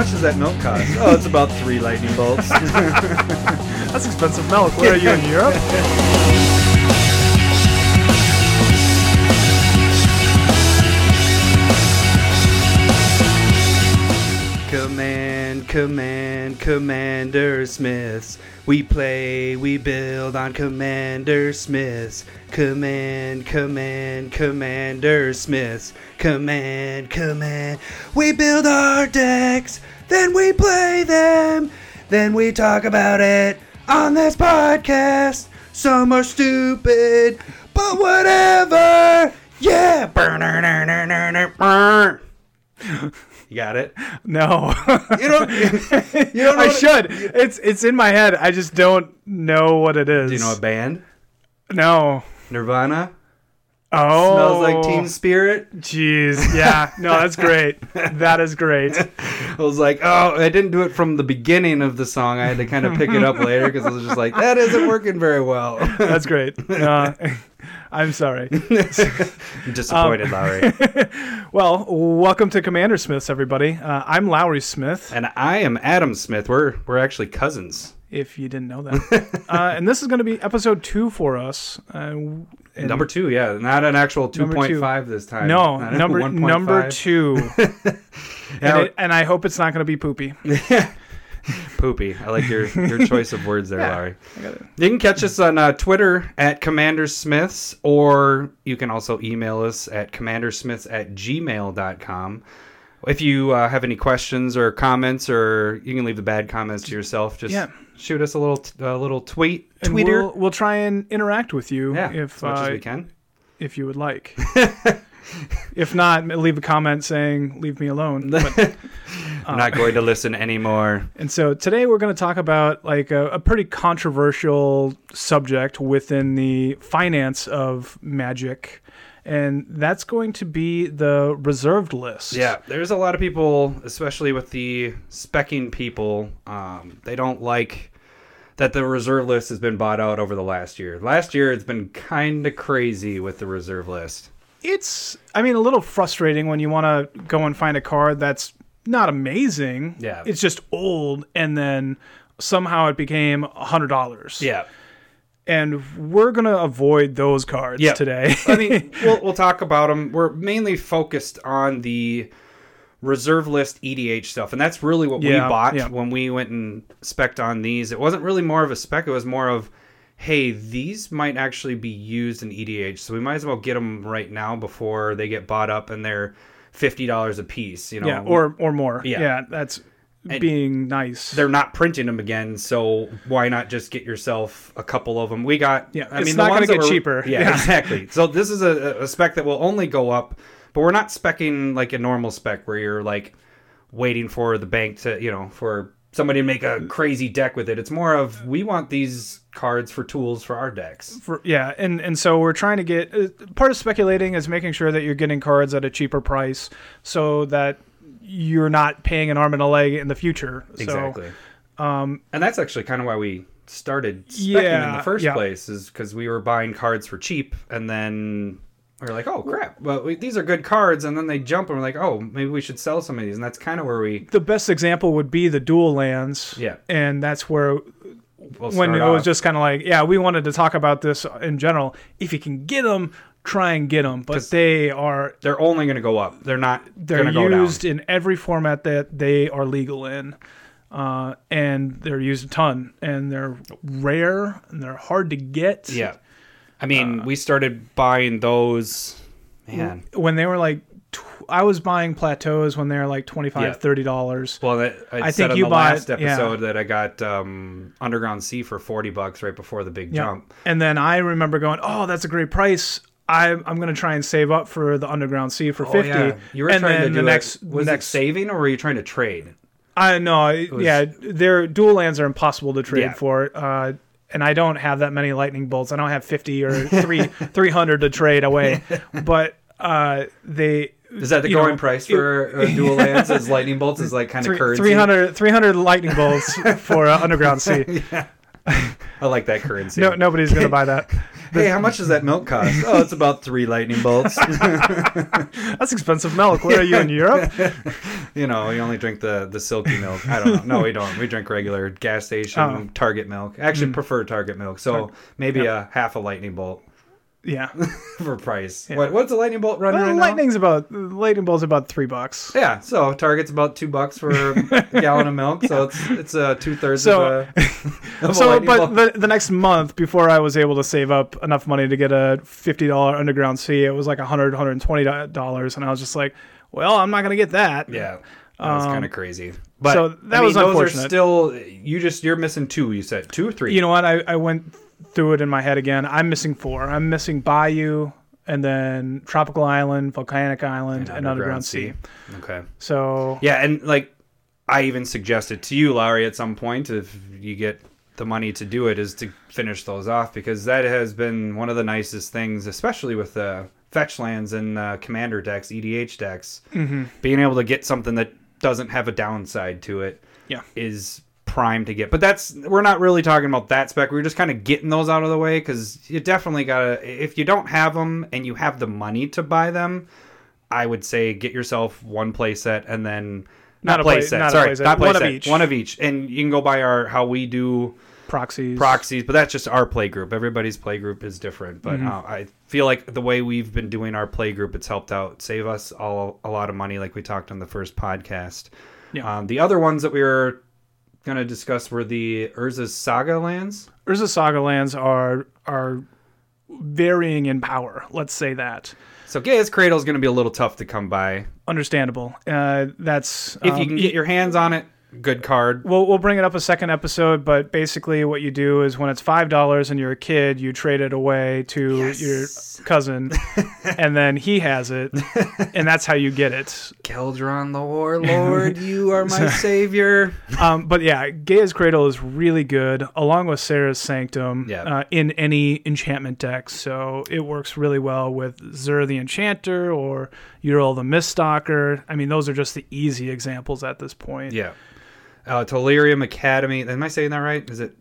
much does that milk cost? oh, it's about three lightning bolts. That's expensive milk. Where are you in Europe? Command, command, Commander Smiths. We play, we build on Commander Smiths. Command, command, Commander Smiths. Command, command. We build our decks, then we play them, then we talk about it on this podcast. Some are stupid, but whatever. Yeah. You got it. No. You don't. You don't know I should. It's it's in my head. I just don't know what it is. Do you know a band? No. Nirvana. Oh. Smells like Teen Spirit. Jeez. Yeah. No, that's great. that is great. I was like, oh, I didn't do it from the beginning of the song. I had to kind of pick it up later because I was just like, that isn't working very well. That's great. Uh, I'm sorry. I'm disappointed, Um, Lowry. Well, welcome to Commander Smiths, everybody. Uh, I'm Lowry Smith, And I am Adam Smith. We're we're actually cousins. if you didn't know that. uh, and this is going to be episode two for us. Uh, number two, yeah, not an actual two point five this time. No, Not number 1.5. number two. And, it, and I hope it's not going to be poopy. poopy. I like your your choice of words there, Yeah. Larry. I got it. You can catch us on uh, Twitter at Commander Smiths, or you can also email us at commandersmiths at gmail.com. If you uh, have any questions or comments, or you can leave the bad comments to yourself, just Yeah. shoot us a little t- a little tweet, tweeter. We'll, we'll try and interact with you yeah, if as much uh, as we can. if you would like. if not, leave a comment saying "Leave me alone." But, I'm not going to listen anymore. and so today we're going to talk about like a, a pretty controversial subject within the finance of Magic, and that's going to be the reserved list. Yeah, there's a lot of people, especially with the specking people, um, they don't like that the reserve list has been bought out over the last year. Last year, it's been kind of crazy with the reserve list. It's, I mean, a little frustrating when you want to go and find a card that's not amazing. Yeah. It's just old, and then somehow it became a hundred dollars. Yeah. And we're gonna avoid those cards Yeah. today. I mean, we'll, we'll talk about them. We're mainly focused on the reserve list EDH stuff, and that's really what Yeah, we bought yeah. when we went and spec'd on these. It wasn't really more of a spec; it was more of, hey, these might actually be used in EDH, so we might as well get them right now before they get bought up and they're fifty dollars a piece. You know, yeah, or or more. Yeah. Yeah, that's And being nice. they're not printing them again, so why not just get yourself a couple of them? We got, Yeah, I it's mean, not the gonna get were- cheaper. Yeah, Yeah. exactly. So this is a, a spec that will only go up, but we're not specking like a normal spec where you're like waiting for the bank to, you know, for somebody to make a crazy deck with it. It's more of we want these cards for tools for our decks. For, yeah, and and so we're trying to get uh, part of speculating is making sure that you're getting cards at a cheaper price, so that you're not paying an arm and a leg in the future. So, Exactly. Um, and that's actually kind of why we started specking in the first yeah. place, is because we were buying cards for cheap, and then we were like, "Oh crap! Well, we, these are good cards," and then they jump, and we're like, "Oh, maybe we should sell some of these," and that's kind of where we the best example would be the dual lands. Yeah. and that's where will when it start was just kind of like, yeah, we wanted to talk about this in general. If you can get them, try and get them, but they are they're only going to go up. They're not. they're going to go down. used in every format that they are legal in. Uh, and they're used a ton, and they're rare, and they're hard to get. Yeah, I Uh, mean, we started buying those. Man, when they were like, tw- I was buying plateaus when they were like 25 Yeah. 30 dollars. well, that, I, I said think on you the bought- last yeah. episode that I got um, Underground Sea for forty bucks right before the big Yeah. jump. And then I remember going, "Oh, that's a great price. I, I'm going to try and save up for the Underground Sea for 50." Oh, yeah. You were and trying then to do the it- next Was next it saving or were you trying to trade? I know, was- yeah, their dual lands are impossible to trade Yeah. for. Uh, and I don't have that many lightning bolts. I don't have 50 or 3 300 to trade away. But uh, they Is that the going know, price for uh, dual lands? As lightning bolts is like kind of three- currency. 300, 300 lightning bolts for uh, Underground Sea. I like that currency. No, nobody's gonna buy that. Hey, how much does that milk cost? Oh, it's about three lightning bolts. That's expensive milk. Where are you in Europe? you know, we only drink the the silky milk. I don't know. No, we don't. We drink regular gas station Oh. Target milk. Actually, Mm. prefer Target milk. So maybe a half a lightning bolt Yeah. for price. Yeah. What what's a lightning bolt running Well, right lightning's about lightning bolt's about three bucks. Yeah, so Target's about two bucks for a gallon of milk. So it's it's uh, two thirds So- of a, of So, lightning but bolt. the, the next month, before I was able to save up enough money to get a fifty dollar underground sea, it was like a hundred, hundred and twenty dollars, and I was just like, "Well, I'm not gonna get that." Yeah, that was Um, kind of crazy. But so that I mean, was those are unfortunate. still you just you're missing two. You said two or three. You know what? I, I went through it in my head again. I'm missing four. I'm missing Bayou, and then Tropical Island, Volcanic Island, and, Underground, sea. Okay. So Yeah, and like I even suggested to you, Lowry, at some point, if you get the money to do it, is to finish those off because that has been one of the nicest things, especially with the fetch lands and uh, commander decks, EDH decks. mhm. Being able to get something that doesn't have a downside to it Yeah. is prime to get. But that's we're not really talking about that spec. We're just kind of getting those out of the way because you definitely gotta. If you don't have them and you have the money to buy them, I would say get yourself one playset and then Not not, a play play- set. not Sorry, play set. not play One of each. One of each, and you can go by our how we do proxies. proxies, but that's just our play group. Everybody's play group is different, but Mhm. uh, I feel like the way we've been doing our play group, it's helped out save us all a lot of money, like we talked on the first podcast. Yeah. Um, the other ones that we were going to discuss were the Urza's Saga lands. Urza Saga lands are are varying in power. Let's say that. So Gaia's Cradle is going to be a little tough to come by. Understandable. Uh, that's If you um, can get your hands on it, good card. We'll we'll bring it up a second episode, but basically what you do is when it's five dollars and you're a kid, you trade it away to your cousin, and then he has it, and that's how you get it. Keldon the Warlord, you are my savior. Um, but yeah, Gaia's Cradle is really good, along with Serra's Sanctum, Yeah. uh, in any enchantment deck. So it works really well with Zur the Enchanter or Uril the Miststalker. I mean, those are just the easy examples at this point. Yeah. Uh, Tolerium Academy. Am I saying that right? Is it?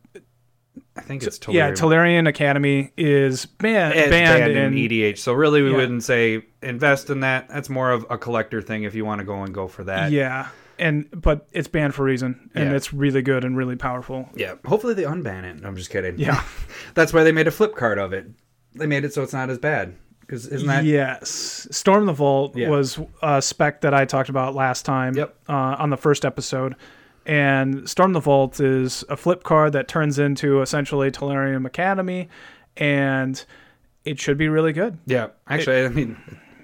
I think it's Tolerium. Yeah, Tolarian Academy is ban- banned, banned in in EDH. So really, we Yeah. wouldn't say invest in that. That's more of a collector thing. If you want to go and go for that. Yeah, and but it's banned for a reason, and Yeah. it's really good and really powerful. Yeah. Hopefully they unban it. I'm just kidding. Yeah. That's why they made a flip card of it. They made it so it's not as bad. Because isn't that? yes, Storm the Vault Yeah. was a spec that I talked about last time. Yep. Uh, on the first episode, and Storm the Vault is a flip card that turns into essentially Tolarium Academy, and it should be really good. Yeah. Actually, I mean,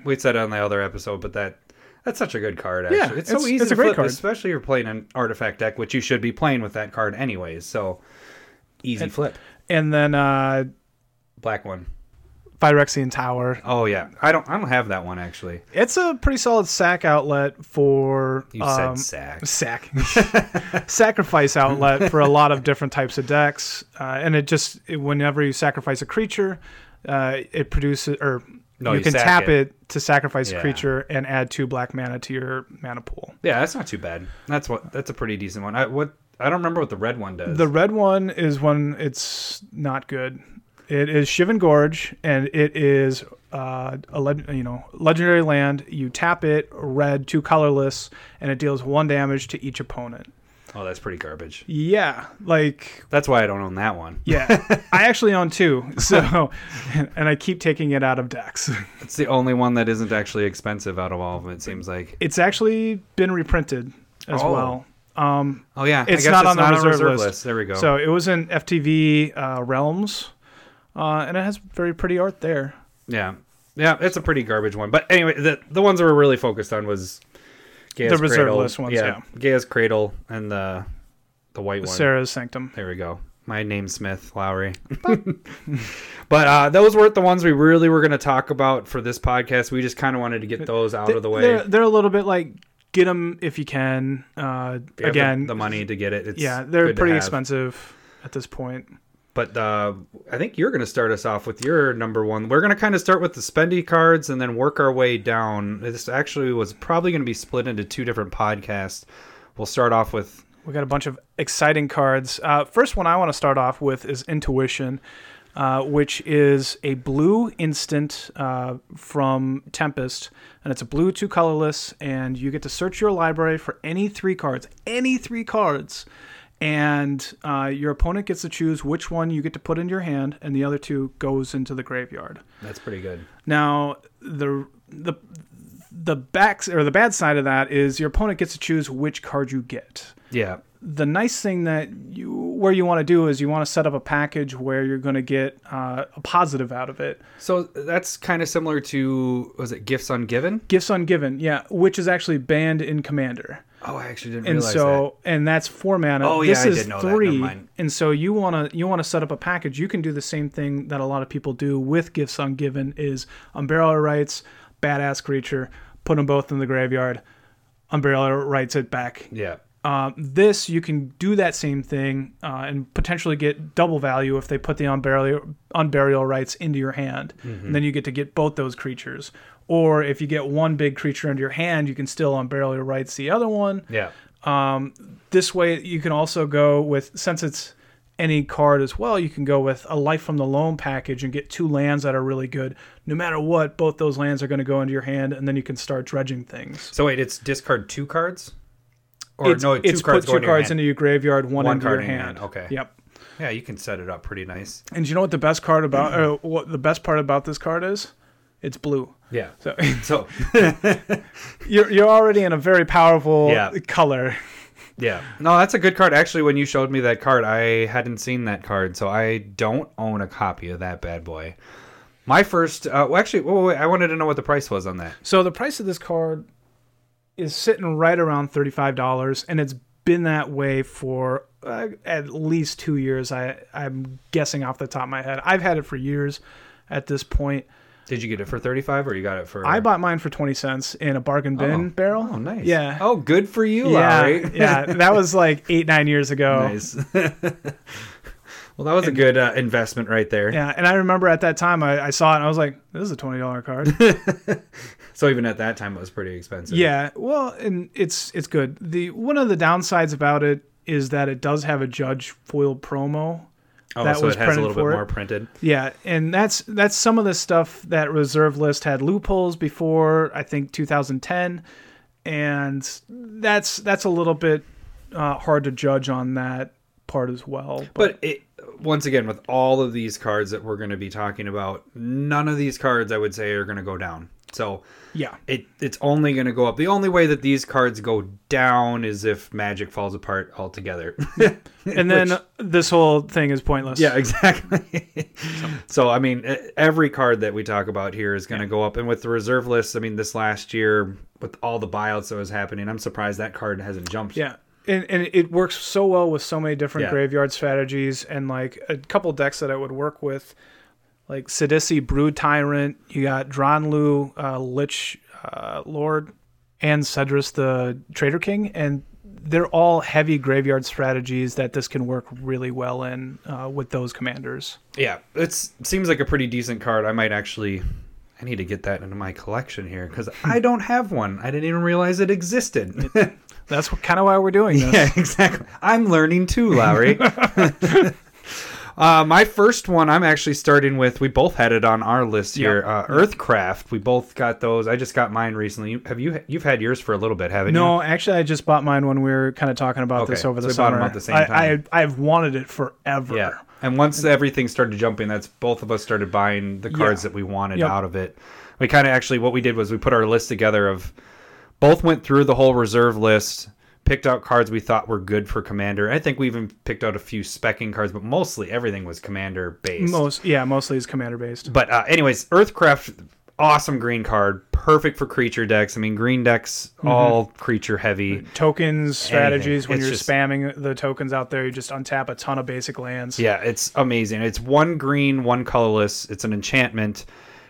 we said it on the other episode, but that. That's such a good card. Actually, Yeah, it's so easy it's to a great flip, card. especially if you're playing an artifact deck, which you should be playing with that card anyways. So easy And- flip. And then uh, Black one. Phyrexian Tower. Oh yeah, I don't. I don't have that one actually. It's a pretty solid sack outlet for You um, said sack. sack sacrifice outlet for a lot of different types of decks uh, and it just it- whenever you sacrifice a creature uh, it produces or No, you, you can tap it. it. to sacrifice Yeah. a creature and add two black mana to your mana pool Yeah, that's not too bad. That's what. That's a pretty decent one. I what. I don't remember what the red one does. the red one is when it's not good it is Shivan Gorge and it is uh, a leg- you know legendary land you tap it red two colorless and it deals one damage to each opponent oh, that's pretty garbage. yeah like That's why I don't own that one. Yeah, I actually own two, so and I keep taking it out of decks. It's the only one that isn't actually expensive out of all of them. It seems like. It's actually been reprinted as Oh. well. Um, Oh yeah, It's I guess not it's on the not reserve list. There we go. so it was in FTV uh, Realms, uh, and it has very pretty art there. yeah, yeah, it's a pretty garbage one. But anyway, the the ones that we're really focused on was Gaia's The reserve Cradle. list ones, yeah. Gaia's Cradle and the the white one. Serra's Sanctum. There we go. My name's Smith Lowry. but uh, those weren't the ones we really were going to talk about for this podcast. We just kind of wanted to get those out of the way. They're, they're a little bit like get them if you can. Uh, If you have the- again, the, money to get it. It's yeah, they're pretty expensive at this point. But uh, I think you're going to start us off with your number one. We're going to kind of start with the spendy cards and then work our way down. This actually was probably going to be split into two different podcasts. We'll start off with We got a bunch of exciting cards. Uh, first one I want to start off with is Intuition. uh, which is a blue instant uh, from Tempest, and it's a blue two colorless, and you get to search your library for any three cards, any three cards, and uh, your opponent gets to choose which one you get to put in your hand, and the other two goes into the graveyard. That's pretty good. Now the the the backs or the bad side of that is your opponent gets to choose which card you get. Yeah. The nice thing that you where you want to do is you want to set up a package where you're going to get uh, a positive out of it. So that's kind of similar to was it Gifts Ungiven? Gifts ungiven, yeah, which is actually banned in Commander. Oh, I actually didn't And realize so, and that's four mana. Oh, yeah, this I is did know that. Never three. mind. And so you want to you want to set up a package. You can do the same thing that a lot of people do with gifts ungiven. Is Unburial Rites, badass creature, put them both in the graveyard. Unburial Rites it back. Yeah. Um, this you can do that same thing uh, and potentially get double value if they put the unburial Unburial Rites into your hand. Mm-hmm. And then you get to get both those creatures. Or if you get one big creature into your hand, you can still Unburial Rites the other one. Yeah. This way, you can also go with since it's any card as well. You can go with a Life from the Loam package and get two lands that are really good. No matter what, both those lands are going to go into your hand, and then you can start dredging things. So wait, it's discard two cards? Or it's, no, two it's cards put two into cards into your graveyard, one, One into card your hand. hand, okay. Yep. Yeah, you can set it up pretty nice. And do you know what the best card about uh, what the best part about this card is? It's blue. Yeah. So So you're you're already in a very powerful Yeah. color. yeah. No, that's a good card. Actually, when you showed me that card, I hadn't seen that card, so I don't own a copy of that bad boy. My first, uh, well, actually, wait, wait, wait, I wanted to know what the price was on that. So the price of this card is sitting right around thirty-five dollars, and it's been that way for uh, at least two years. I I'm guessing off the top of my head. I've had it for years. At this point, Did you get it for thirty-five, or you got it for? I bought mine for twenty cents in a bargain bin Oh. barrel. Oh, nice. Yeah. Oh, good for you, yeah, Lowry. yeah. That was like eight nine years ago. nice. well, that was a good uh, investment right there. Yeah, and I remember at that time I, I saw it and I was like, "This is a twenty dollar card." So even at that time, it was pretty expensive. yeah, well, and it's it's good. The one of the downsides about it is that it does have a Judge foil promo. Oh, that so was it has a little bit more printed. Yeah, and that's that's some of the stuff that reserve list had loopholes before. I think 2010, and that's that's a little bit uh, hard to judge on that part as well. But it, once again, with all of these cards that we're going to be talking about, none of these cards I would say are going to go down. So yeah, it it's only going to go up. The only way that these cards go down is if Magic falls apart altogether. and then this whole thing is pointless. yeah, exactly. so I mean, every card that we talk about here is going to go up. And with the reserve list, I mean, this last year with all the buyouts that was happening, I'm surprised that card hasn't jumped. Yeah. And, and it works so well with so many different Yeah. graveyard strategies and like a couple decks that I would work with, like Sidisi Brood Tyrant. You got Dralnu, uh, Lich uh, Lord, and Sedris the Traitor King, and they're all heavy graveyard strategies that this can work really well in uh, with those commanders. Yeah, it seems like a pretty decent card. I might actually. I need to get that into my collection here because I don't have one. I didn't even realize it existed. That's kind of why we're doing this. yeah, exactly. I'm learning too, Lowry. uh, my first one, I'm actually starting with. We both had it on our list here. Yep. Uh, Earthcraft. We both got those. I just got mine recently. Have you? You've had yours for a little bit, haven't you? No, actually, I just bought mine when we were kind of talking about Okay, this over so the we bought 'em summer. at the same I, time. I, I've wanted it forever. Yeah. And once everything started jumping, that's both of us started buying the cards Yeah. that we wanted Yep. out of it. We kind of actually what we did was we put our list together of both went through the whole reserve list, picked out cards we thought were good for commander. I think we even picked out a few specking cards, but mostly everything was commander based. Most, yeah, mostly is commander based. But uh, anyways, Earthcraft, awesome green card, perfect for creature decks. I mean, green decks Mm-hmm. all creature heavy. Tokens strategies when It's you're just- spamming the tokens out there, you just untap a ton of basic lands. Yeah, it's amazing. It's one green, one colorless. It's an enchantment.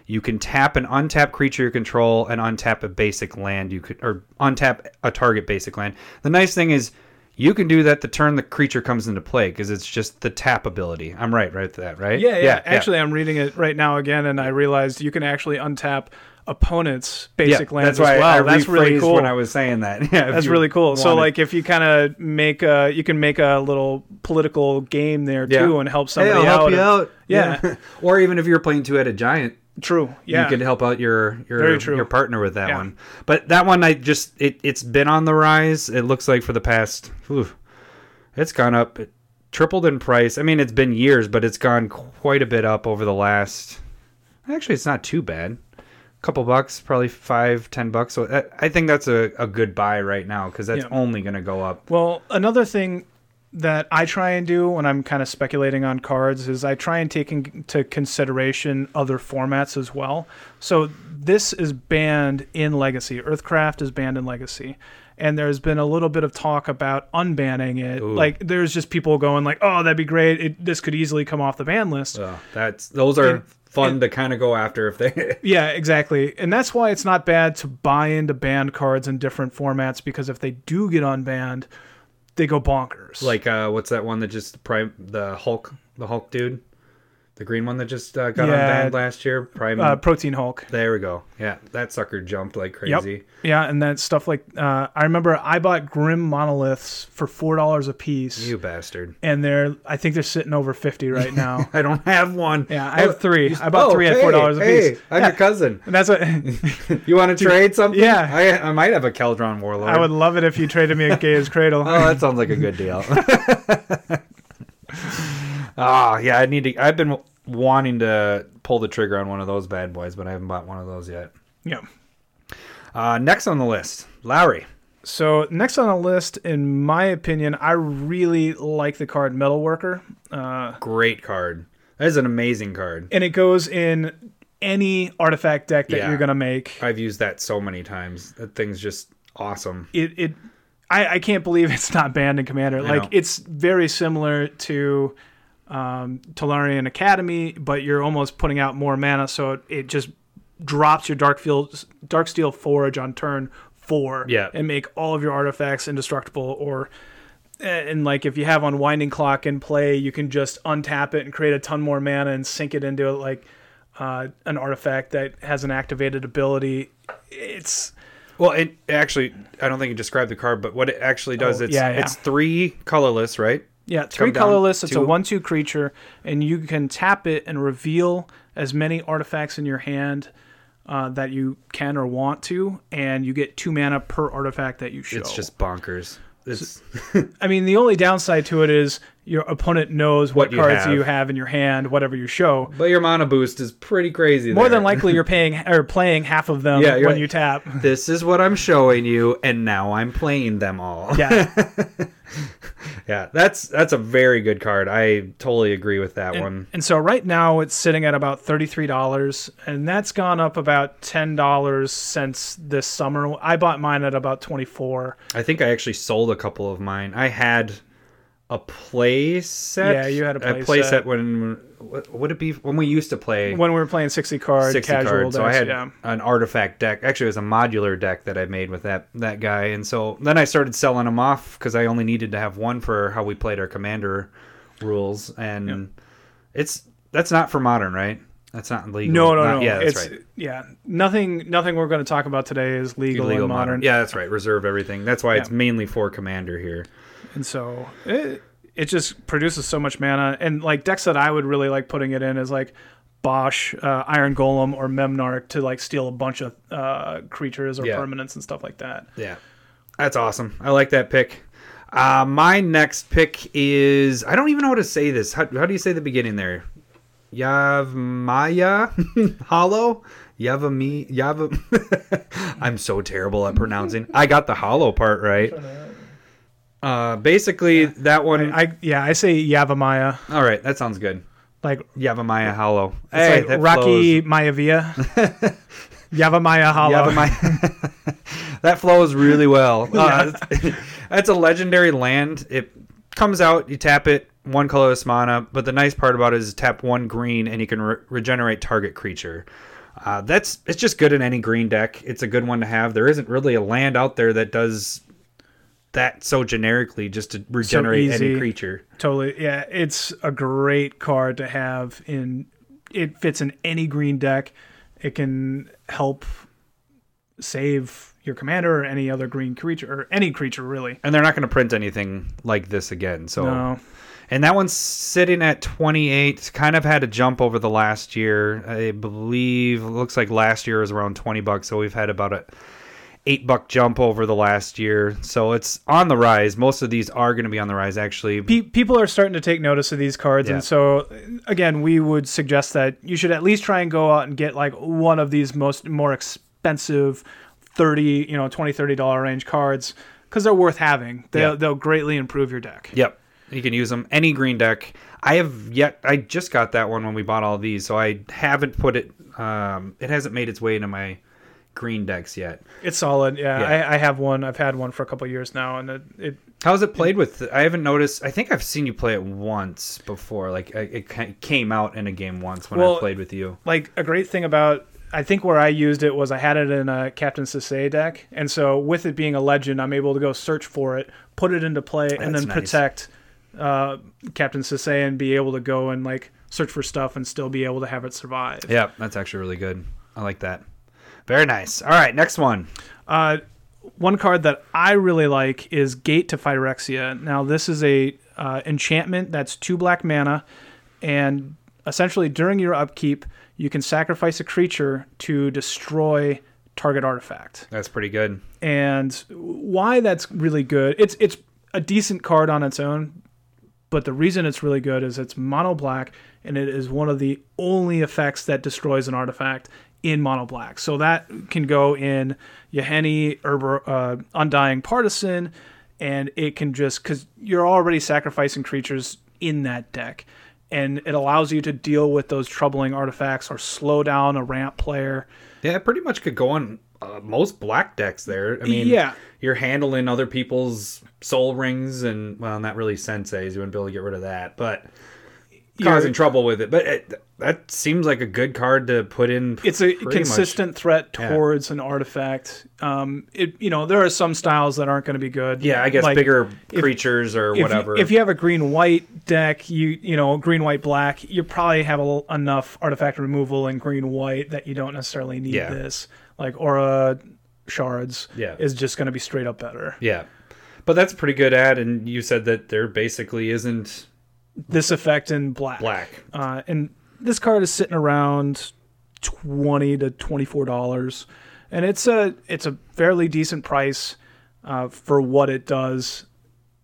You can tap an untap creature you control and untap a basic land. You could or untap a target basic land. The nice thing is You can do that the turn the creature comes into play because it's just the tap ability. I'm right, right to that, right? Yeah, yeah. Actually, I'm reading it right now again, and I realized you can actually untap opponents' basic yeah, lands that's why as well. I that's really cool. when I was saying that. Yeah, That's really cool. So, wanted- like, if you kind of make a, you can make a little political game there Yeah. too, and help hey, somebody I'll help out. you out. Yeah. or even if you're playing two-headed giant, True. Yeah. you could help out your your your partner with that Yeah. one. But that one, I just it it's been on the rise. It looks like for the past, whew, it's gone up, it tripled in price. I mean, it's been years, but it's gone quite a bit up over the last. Actually, it's not too bad. A couple bucks, probably five, ten bucks. So I think that's a, a good buy right now because that's Yeah. only going to go up. Well, another thing that I try and do when I'm kind of speculating on cards is I try and take into consideration other formats as well. So this is banned in Legacy. Earthcraft is banned in Legacy. And there's been a little bit of talk about unbanning it. Ooh. Like there's just people going like, "Oh, that'd be great. It, this could easily come off the ban list." So that's those are And- fun and- to kind of go after if they. Yeah, exactly. And that's why it's not bad to buy into banned cards in different formats because if they do get unbanned, they go bonkers. like uh, what's that one that just prime the Hulk, the Hulk dude, the green one that just uh, got Yeah. unbanned last year. Prime. uh, Protean Hulk. there we go. Yeah, that sucker jumped like Yep. crazy. Yeah, and that stuff like uh, I remember I bought Grim monoliths for four dollars a piece, You bastard. and they're I think they're sitting over fifty right now. I don't have one. Yeah, I have three. I bought three at $4 a hey, piece. I'm Yeah. your cousin. and that's what You want to trade something? Yeah. I, I might have a Keldon Warlord. I would love it if you traded me a Gaia's Cradle. Oh, that sounds like a good deal. Ah, yeah, I need to. I've been wanting to pull the trigger on one of those bad boys, but I haven't bought one of those yet. yeah. Uh, next on the list, Lowry. So next on the list, in my opinion, I really like the card Metalworker. Uh, Great card. That is an amazing card. and it goes in any artifact deck that Yeah. you're gonna make. I've used that so many times. That thing's just awesome. It it I, I can't believe it's not banned in Commander. I like know. it's very similar to um, Tolarian Academy, but you're almost putting out more mana, so it, it just drops your Dark Field Darksteel Forge on turn four, Yeah. and make all of your artifacts indestructible. Or and like if you have Unwinding Clock in play, you can just untap it and create a ton more mana and sink it into like uh, an artifact that has an activated ability. It's Well, it actually, I don't think you described the card, but what it actually does, Oh, it's yeah, yeah. it's three colorless, right? Yeah, three colorless. It's a one-two creature, and you can tap it and reveal as many artifacts in your hand uh, that you can or want to, and you get two mana per artifact that you show. It's just bonkers. It's I mean, the only downside to it is your opponent knows what, What you cards have. you have in your hand, whatever you show. but your mana boost is pretty crazy. More there. than likely, you're paying or playing half of them Yeah, you're when right. you tap. this is what I'm showing you, and now I'm playing them all. Yeah, yeah, that's that's a very good card. I totally agree with that one. and, and so right now it's sitting at about thirty-three dollars, and that's gone up about ten dollars since this summer. I bought mine at about twenty-four. I think I actually sold a couple of mine. I had a play set. Yeah, you had a play play set. set when what would it be when we used to play when we were playing 60 card 60 casual cards. So I had yeah. an artifact deck. Actually, it was a modular deck that I made with that that guy. And so then I started selling them off because I only needed to have one for how we played our commander rules. And it's that's not for modern, right? That's not legal. no no Not- no Yeah, that's it's right. yeah nothing nothing we're going to talk about today is legal, Legal and modern. Yeah, that's right. Reserve everything. That's why it's mainly for commander here. And so it, it just produces so much mana and like decks that i would really like putting it in is like Bosh uh, iron golem or memnarch to like steal a bunch of uh, creatures or Yeah. permanents and stuff like that Yeah, that's awesome. I like that pick. Uh, my next pick is I don't even know how to say this. How, how do you say the beginning there? Yavmaya Hollow Yavami Yav. I'm so terrible at pronouncing. I got the hollow part right. Uh, basically that one. i yeah i say yavamaya all right, that sounds good. like Yavamaya Hollow. Hey, like rocky flows. mayavia yavamaya hollow Yavamaya. that flows really well. Uh, that's a legendary land. It comes out, you tap it, one colorless mana. But the nice part about it is tap one green and you can re- regenerate target creature. Uh, that's it's just good in any green deck. It's a good one to have. There isn't really a land out there that does that so generically just to regenerate any creature. Totally. Yeah, it's a great card to have in it fits in any green deck. It can help save your commander or any other green creature or any creature really. And they're not going to print anything like this again. So No. And that one's sitting at 28. Kind of had a jump over the last year. I believe it looks like last year was around 20 bucks, so we've had about a 8 buck jump over the last year. So it's on the rise. Most of these are going to be on the rise actually. Pe- people are starting to take notice of these cards Yeah. and so again we would suggest that you should at least try and go out and get like one of these most more expensive 30 you know 20 30 dollar range cards because they're worth having they'll, Yeah. they'll greatly improve your deck Yep. You can use them any green deck. I have yet I just got that one when we bought all these, so I haven't put it um it hasn't made its way into my green decks yet. it's solid yeah, Yeah. I, I have one i've had one for a couple years now and it, it How's it played with? I haven't noticed. I think I've seen you play it once before. Like it came out in a game once when Well, I played with you. like a great thing about I think where I used it was I had it in a Captain Sisay deck, and so with it being a legend, I'm able to go search for it, put it into play, and then nice. protect uh, Captain Sisay and be able to go and like search for stuff and still be able to have it survive. Yeah, that's actually really good. I like that. Very nice. All right, next one. Uh, one card that I really like is Gate to Phyrexia. Now, this is a uh, enchantment that's two black mana, and essentially during your upkeep, you can sacrifice a creature to destroy target artifact. That's pretty good. And why that's really good, it's it's a decent card on its own, but the reason it's really good is it's mono black and it is one of the only effects that destroys an artifact in mono black. So that can go in Herber, uh, Undying Partisan, and it can just because you're already sacrificing creatures in that deck, and it allows you to deal with those troubling artifacts or slow down a ramp player. Yeah, it pretty much could go on uh, most black decks there. I mean, Yeah. you're handling other people's Sol Rings and well, not really senseis. You wouldn't be able to get rid of that, but causing You're- trouble with it. But it, that seems like a good card to put in. it's a pretty much. consistent threat Yeah. towards an artifact. Um, it you know there are some styles that aren't going to be good. Yeah, I guess Like, bigger if- creatures or if you- whatever. If you have a green white deck, you you know green white black, you probably have a, enough artifact removal in green white that you don't necessarily need Yeah. this. Like aura shards Yeah. is just going to be straight up better. yeah, but that's a pretty good ad. And you said that there basically isn't This effect in black. black. Uh, and this card is sitting around twenty to twenty four dollars, and it's a it's a fairly decent price uh, for what it does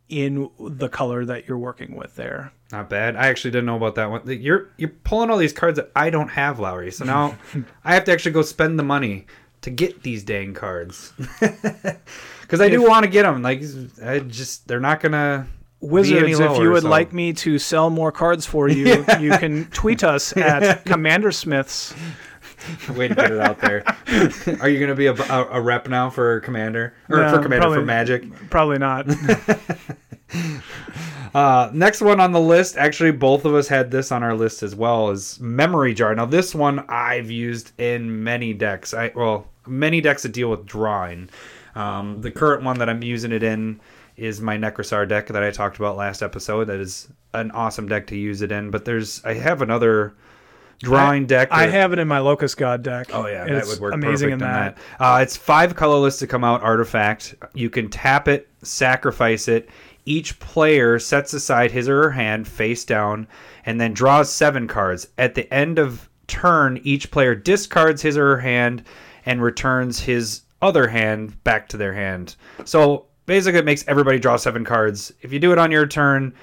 in the color that you're working with there. Not bad. I actually didn't know about that one. You're you're pulling all these cards that I don't have, Lowry. So now I have to actually go spend the money to get these dang cards. Because I do want to get them. Like I just they're not gonna Wizards, if you would so- like me to sell more cards for you, you can tweet us at Commander Smiths. Way to get it out there. Are you gonna be a, a, a rep now for Commander or No, for Commander for Magic? Probably not. Uh, next one on the list, actually, both of us had this on our list as well, is Memory Jar. Now, this one I've used in many decks. I well, many decks that deal with drawing. Um, the current one that I'm using it in is my Nekusar deck that I talked about last episode. That is an awesome deck to use it in. But there's I have another drawing deck. I have it in my Locust God deck. Oh yeah, that would work amazing perfect in that. that. Uh, it's five colorless to come out artifact. You can tap it, sacrifice it. Each player sets aside his or her hand face down, and then draws seven cards. At the end of turn, each player discards his or her hand and returns his other hand back to their hand. So basically, it makes everybody draw seven cards. If you do it on your turn,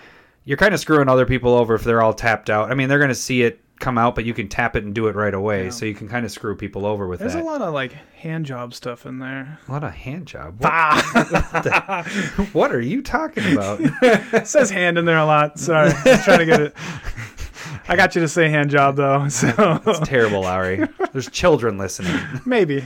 you're kind of screwing other people over if they're all tapped out. I mean, they're going to see it come out, but you can tap it and do it right away. Yeah. So you can kind of screw people over with There's that. There's a lot of like hand job stuff in there. A lot of hand job. What, what are you talking about? it says hand in there a lot. Sorry, I was trying to get it. I got you to say hand job though, so It's terrible, Lowry. There's children listening. maybe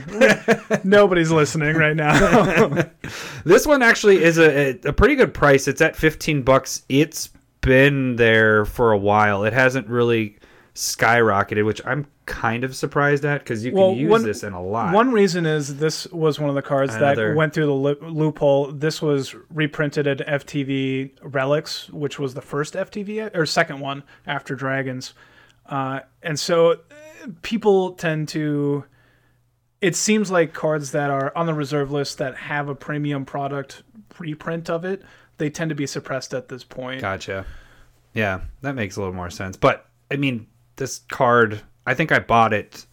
nobody's listening right now. This one actually is a, a pretty good price. It's at 15 bucks. It's been there for a while. It hasn't really skyrocketed, which I'm kind of surprised at because you can Well, use one- this in a lot. One reason is this was one of the cards Another- that went through the loo- loophole. This was reprinted at FTV Relics, which was the first FTV or second one after Dragons, uh, and so uh, people tend to. It seems like cards that are on the reserve list that have a premium product reprint of it, they tend to be suppressed at this point. Gotcha. Yeah, that makes a little more sense. But I mean, this card, I think I bought it.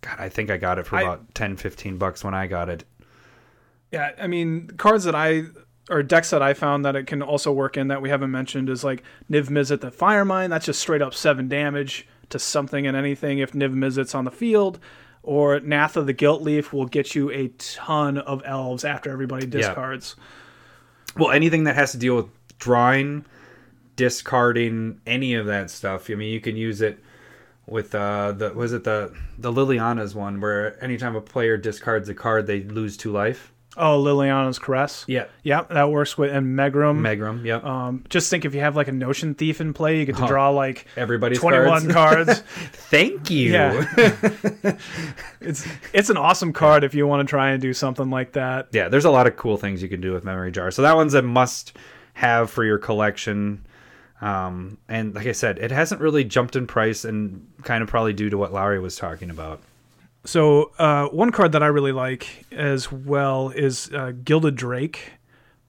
God, I think I got it for I- about 10, 15 bucks when I got it. Yeah, I mean, cards that I or decks that I found that it can also work in that we haven't mentioned is like Niv Mizzet the Firemind. That's just straight up seven damage to something and anything if Niv Mizzet's on the field. Or Natha the Gilt-Leaf will get you a ton of elves after everybody discards. Well, anything that has to deal with drawing, discarding, any of that stuff. I mean, you can use it with uh the was it the the Liliana's one where anytime a player discards a card, they lose two life. Oh, Liliana's Caress. Yeah, Yeah, that works with and Megrim. Megrim. Yep. um, just think if you have like a Notion Thief in play, you get to Oh, draw like Everybody's 21 cards. cards. Thank you. Yeah. it's it's an awesome card if you want to try and do something like that. yeah, there's a lot of cool things you can do with Memory Jar. So that one's a must have for your collection. Um, and like I said, it hasn't really jumped in price, and kind of probably due to what Lowry was talking about. So uh, one card that I really like as well is uh, Gilded Drake.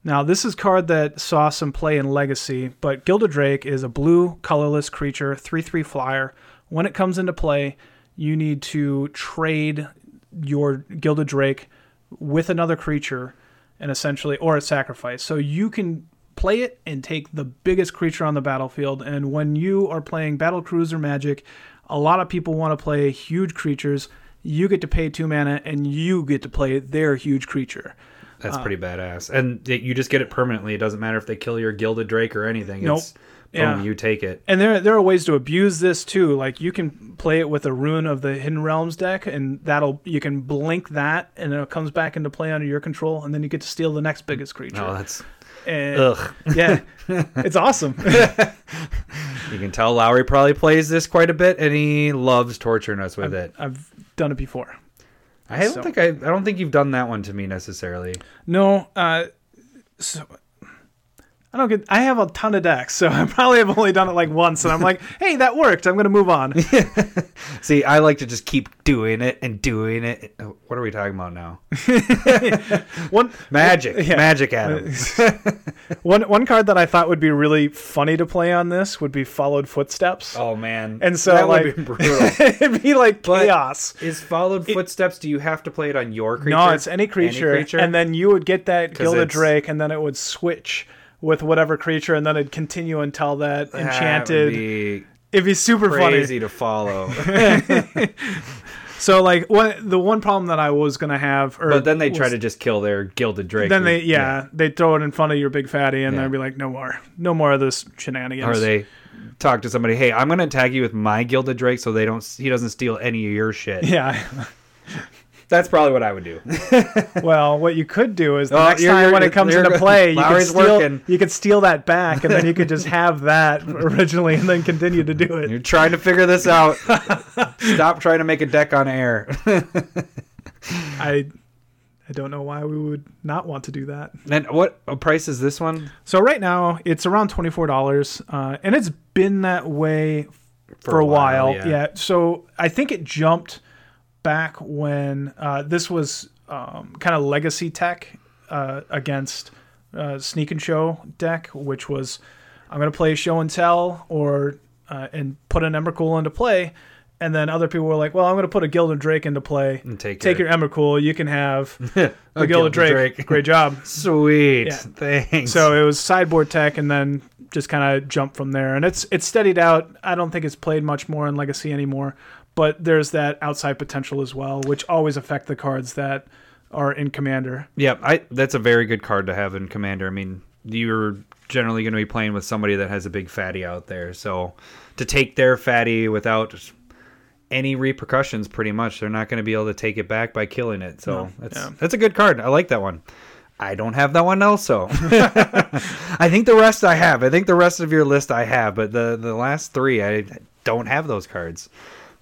Now this is card that saw some play in Legacy, but Gilded Drake is a blue colorless creature, three three flyer. When it comes into play, you need to trade your Gilded Drake with another creature, and essentially or a sacrifice. So you can play it and take the biggest creature on the battlefield. And when you are playing Battle Cruiser Magic, a lot of people want to play huge creatures. You get to pay two mana, and you get to play their huge creature. That's uh, pretty badass. And you just get it permanently. It doesn't matter if they kill your Gilded Drake or anything. Nope. It's, boom, Yeah. you take it. And there there are ways to abuse this too. Like you can play it with a Roon of the Hidden Realms deck, and that'll you can blink that, and it comes back into play under your control, and then you get to steal the next biggest creature. Oh, that's And- ugh. yeah, it's awesome. You can tell Lowry probably plays this quite a bit, and he loves torturing us with it. I've done it before. I don't so- think I. I don't think you've done that one to me necessarily. No, uh, so I don't get. I have a ton of decks, so I probably have only done it like once, and I'm like, hey, that worked. I'm gonna move on. See, I like to just keep doing it and doing it. Oh, What are we talking about now? One Magic, Yeah. magic, Adam. one one card that I thought would be really funny to play on this would be Followed Footsteps. Oh man, And so, that like- would be brutal. It'd be like But- chaos. Is followed footsteps? Do you have to play it on your creature? No, it's any creature, creature? and then you would get that Gilded Drake, and then it would switch with whatever creature, and then it'd continue until that That enchanted. It'd be super crazy to follow. So like one the one problem that I was gonna have, or but then they try to just kill their gilded drake. then they yeah, they throw it in front of your big fatty, and Yeah. they'd be like, no more, no more of this shenanigans. Or they talk to somebody, hey, I'm gonna tag you with my gilded drake so they don't he doesn't steal any of your shit. Yeah. That's probably what I would do. Well, what you could do is the Oh, next you're- time you're- when it comes into play, you could steal working. you could steal that back, and then you could just have that originally, and then continue to do it. You're trying to figure this out. Stop trying to make a deck on air. I I don't know why we would not want to do that. and what price is this one? So right now it's around twenty four dollars, uh, and it's been that way for, a while. yeah. So I think it jumped back when uh, this was um, kind of legacy tech uh, against uh, Sneak and Show deck, which was I'm going to play Show and Tell or uh, and put an Emrakul into play. And then other people were like, "Well, I'm going to put a Gilded Drake into play. And take Take your- your Emrakul. You can have A the Gilded Drake. Great job." Sweet. Yeah. Thanks. So it was sideboard tech, and then just kind of jumped from there. And it's it's steadied out. I don't think it's played much more in Legacy anymore, but there's that outside potential as well, which always affect the cards that are in Commander. Yeah, I that's a very good card to have in Commander. I mean, you're generally going to be playing with somebody that has a big fatty out there, so to take their fatty without any repercussions, pretty much, they're not going to be able to take it back by killing it. So No, that's yeah. that's a good card. I like that one. I don't have that one also. I think the rest I have. I think the rest of your list I have, but the the last three I don't have those cards.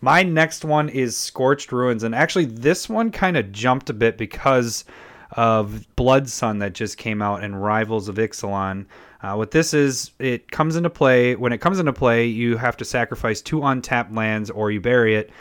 My next one is Scorched Ruins, and actually this one kind of jumped a bit because of Blood Sun that just came out and Rivals of Ixalan. Uh, what this is, it comes into play. When it comes into play, you have to sacrifice two untapped lands or you bury it.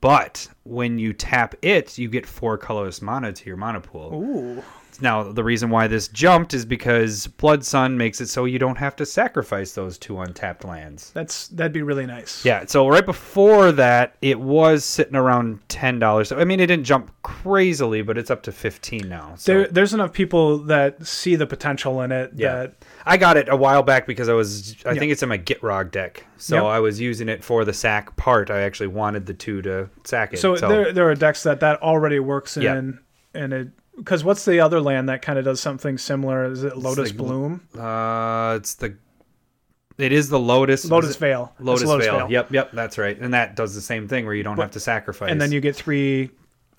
But when you tap it, you get four colorless mana to your mana pool. Ooh. Now, the reason why this jumped is because Blood Sun makes it so you don't have to sacrifice those two untapped lands. That's that'd be really nice. Yeah, so right before that, it was sitting around ten dollars. I mean, it didn't jump crazily, but it's up to fifteen now. So There, there's enough people that see the potential in it Yeah. that I got it a while back because I was. I Yeah. think it's in my Gitrog deck, so Yep. I was using it for the sack part. I actually wanted the two to sack it. So, there there are decks that that already works in, Yeah. and it because what's the other land that kind of does something similar? Is it Lotus like- Bloom, uh, it's the. It is the Lotus. Lotus Vale, It's Lotus, Vale. Yep, yep, that's right. And that does the same thing where you don't have to sacrifice. and then you get three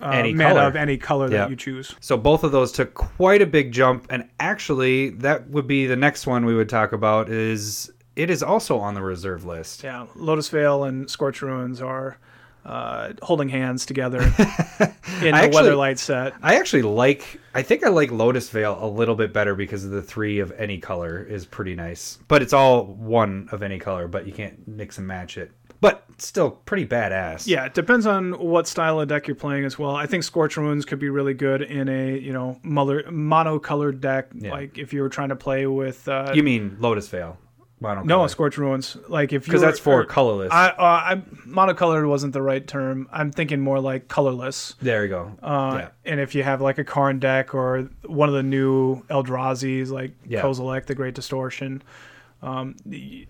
uh, Any mana color. of any color Yeah. that you choose. So both of those took quite a big jump, and actually, that would be the next one we would talk about. Is it is also on the reserve list? Yeah, Lotus Vale and Scorch Ruins are uh, holding hands together in the actually- Weatherlight set. I actually like. I think I like Lotus Vale a little bit better because of the three of any color is pretty nice. But it's all one of any color, but you can't mix and match it. But still pretty badass. Yeah, it depends on what style of deck you're playing as well. I think Scorch Ruins could be really good in a you know mother, monocolored deck. Yeah. Like if you were trying to play with uh, You mean Lotus Vale? Monocolor. no Scorch Ruins. Like if you because that's for colorless. I, uh, I monocolored wasn't the right term. I'm thinking more like colorless. there you go. Uh, yeah. And if you have like a Karn deck or one of the new Eldrazi's like Yeah. Kozilek, the Great Distortion, um,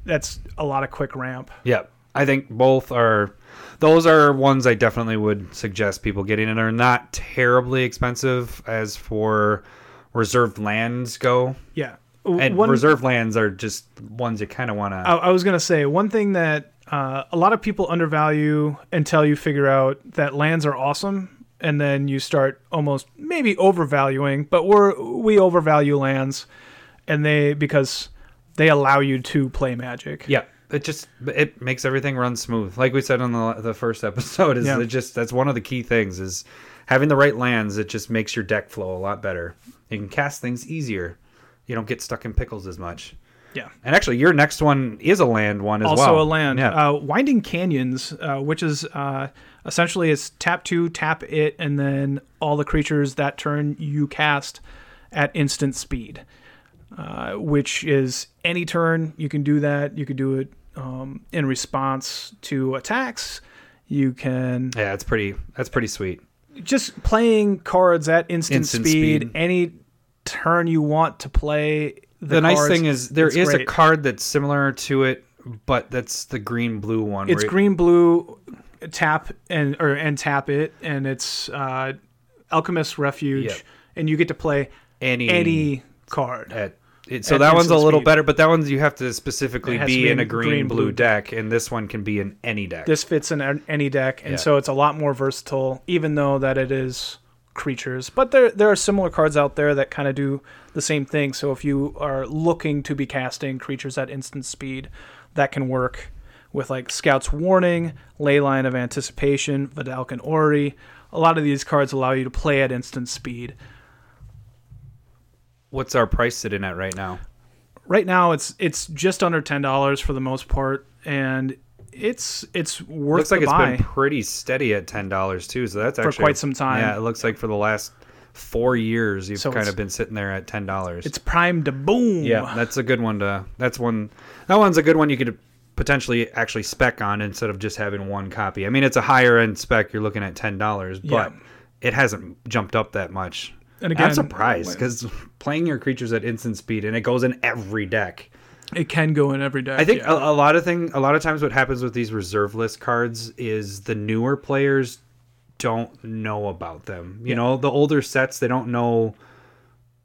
that's a lot of quick ramp. Yeah, I think both are. Those are ones I definitely would suggest people getting, and are not terribly expensive as for reserved lands go. Yeah. And One- reserved lands are just ones you kind of want to. I, I was gonna say one thing that uh, a lot of people undervalue until you figure out that lands are awesome, and then you start almost maybe overvaluing. But we're we overvalue lands, and they because they allow you to play Magic. Yeah, it just it makes everything run smooth. Like we said on the the first episode, is Yeah. it just that's one of the key things is having the right lands. It just makes your deck flow a lot better. You can cast things easier. You don't get stuck in pickles as much. Yeah. And actually, your next one is a land one as also well. a land. Yeah. Uh, Winding Canyons, uh, which is uh, essentially it's tap two, tap it, and then all the creatures that turn you cast at instant speed. Uh, which is any turn you can do that. You can do it um, in response to attacks. You can yeah, it's pretty. That's pretty sweet. just playing cards at instant, Instant speed, speed. any turn you want to play. The, The, nice thing is there it's is a card that's similar to it, but that's the green blue one. it's green blue tap and or and tap it and it's uh alchemist refuge Yep. and you get to play any any card at it, so at that one's a little speed. better, but that one's you have to specifically be, to be in in a green, green, blue blue deck, and this one can be in any deck. this fits in any deck and Yeah. so it's a lot more versatile even though that it is creatures but there there are similar cards out there that kind of do the same thing so if you are looking to be casting creatures at instant speed that can work with like Scout's Warning, Leyline of Anticipation, Vedalken Orrery. A lot of these cards allow you to play at instant speed. What's our price sitting at right now? right now it's it's just under ten dollars for the most part, and it's it's worth looks like it's buy. been pretty steady at ten dollars too. So that's For actually quite some time. Yeah, it looks like for the last four years you've So kind of been sitting there at ten dollars. It's primed to boom. Yeah, that's a good one to. That's one. That one's a good one you could potentially actually spec on instead of just having one copy. I mean, it's a higher end spec. You're looking at ten dollars, but it hasn't jumped up that much. And I'm again, surprised because playing your creatures at instant speed and it goes in every deck. It can go in every deck. I think yeah. a, a lot of thing, a lot of times, what happens with these reserve list cards is the newer players don't know about them. You Yeah. know, the older sets they don't know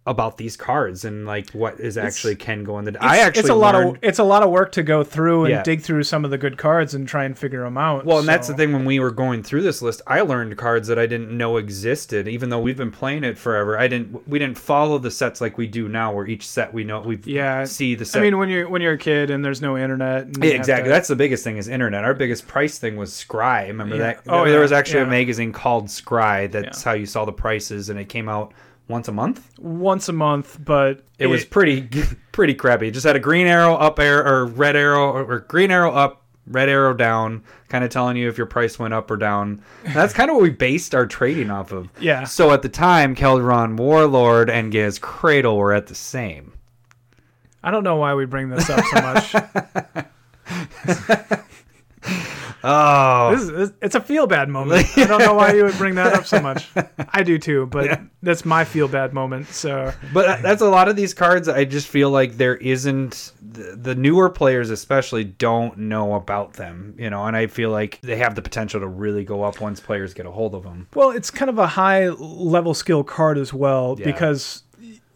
about these cards and like what is actually can go in the. I actually it's a lot of it's a lot of work to go through and Yeah. dig through some of the good cards and try and figure them out. Well, and that's the thing when we were going through this list, I learned cards that I didn't know existed, even though we've been playing it forever. I didn't we didn't follow the sets like we do now, where each set we know we Yeah, see the I mean, when you're when you're a kid and there's no internet. And Yeah, exactly. to- That's the biggest thing is internet. Our biggest price thing was Scrye. Remember Yeah. that? Oh, there was actually a magazine called Scrye. That's how you saw the prices, and it came out once a month. once a month, but It was pretty pretty crappy. It just had a green arrow up air or red arrow or, or green arrow up, red arrow down, kind of telling you if your price went up or down. And that's kind of what we based our trading off of. Yeah. So at the time, Keldon Warlord and Gaea's Cradle were at the same. I don't know why we bring this up so much. Oh, this is, it's a feel bad moment. I don't know why you would bring that up so much. I do too, but that's my feel bad moment. So but uh, that's a lot of these cards. I just feel like there isn't the, the newer players, especially, don't know about them. You know, and I feel like they have the potential to really go up once players get a hold of them. Well, it's kind of a high level skill card as well Yeah. because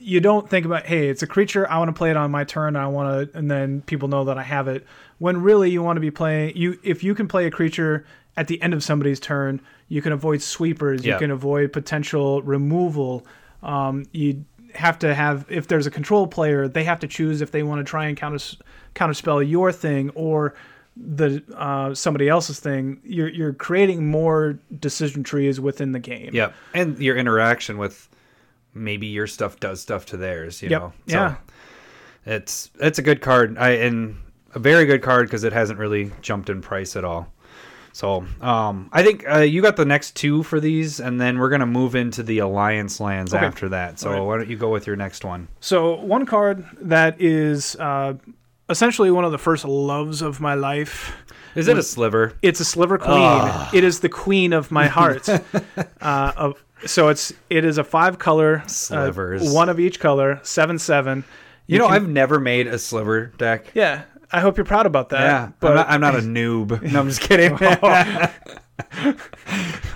you don't think about, hey, it's a creature. I want to play it on my turn. I want to, and then people know that I have it. When really you want to be playing you, if you can play a creature at the end of somebody's turn, you can avoid sweepers. Yeah. You can avoid potential removal. Um, you have to have if there's a control player, they have to choose if they want to try and counter counterspell your thing or the uh, somebody else's thing. You're you're creating more decision trees within the game. Yep. And your interaction with maybe your stuff does stuff to theirs, you Yep. know. Yeah. It's it's a good card. I and a very good card because it hasn't really jumped in price at all. So, um, I think uh, you got the next two for these, and then we're gonna move into the alliance lands Okay. after that. So, right. why don't you go with your next one? So one card that is uh, essentially one of the first loves of my life. Is it a sliver? It's a sliver queen. Ah. It is the queen of my heart. uh, of, so it's it is a five color uh, Slivers. one of each color, seven seven. You, know, can- I've never made a sliver deck. yeah. I hope you're proud about that. yeah, but I'm, not, I'm not a noob. No, I'm just kidding. that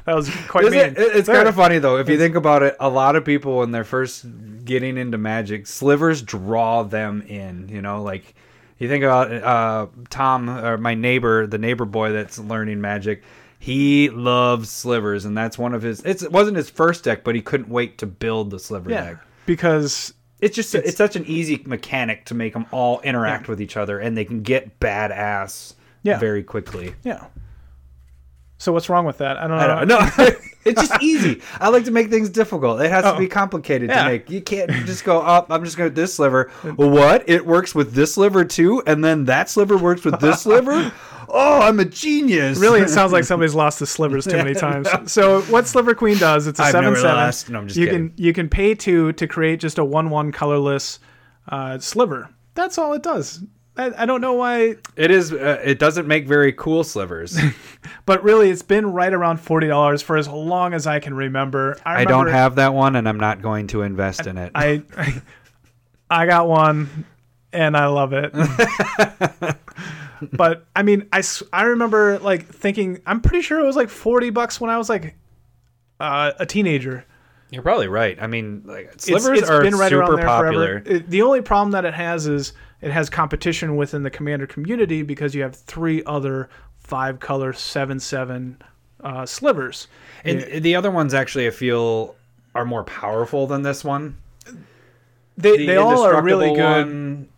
was quite mean. it, it's kind of funny though. If you think about it, a lot of people when they're first getting into magic, slivers draw them in. You know, like you think about uh, Tom or my neighbor, the neighbor boy that's learning magic. He loves slivers, and that's one of his. It's, it wasn't his first deck, but he couldn't wait to build the sliver yeah, deck. because It's just it's, such an easy mechanic to make them all interact with each other, and they can get badass Yeah. very quickly. yeah. So what's wrong with that? I don't know. I don't know. it's just easy. I like to make things difficult. It has to Oh. be complicated Yeah. to make. You can't just go up. I'm just going to this sliver. What? It works with this sliver too, and then that sliver works with this sliver. Oh, I'm a genius. Really, it sounds like somebody's lost the slivers too many times. So what Sliver Queen does, it's a I've seven seven. lost. No, I'm just you kidding. can you can pay two to create just a one one colorless uh, sliver. That's all it does. I, I don't know why, It is. Uh, it doesn't make very cool slivers. but really, it's been right around forty dollars for as long as I can remember. I, I don't have that one, and I'm not going to invest in it. I I got one, and I love it. but I mean, I, I remember like thinking I'm pretty sure it was like forty bucks when I was like uh, a teenager. You're probably right. I mean, like slivers it's are been right super popular. It- the only problem that it has is it has competition within the commander community because you have three other five color seven seven uh, slivers. And the other ones actually, I feel, are more powerful than this one. They The they all are really good.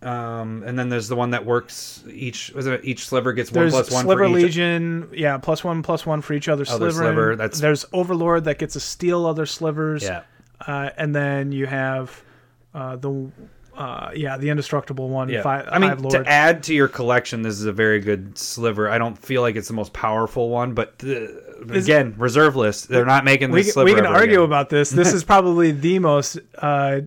Um, and then there's the one that works. Each was it each sliver gets There's one plus one Sliver for each. Other. Sliver Legion, yeah, plus one plus one for each other Other sliver. sliver, that's- There's Overlord that gets to steal other slivers. Yeah, uh, and then you have uh, the uh, yeah the indestructible one. yeah. Five, I mean, to add to your collection, this is a very good sliver. I don't feel like it's the most powerful one, but again, reserve list. They're not making we, this sliver. we can argue again. about this. This is probably the most uh,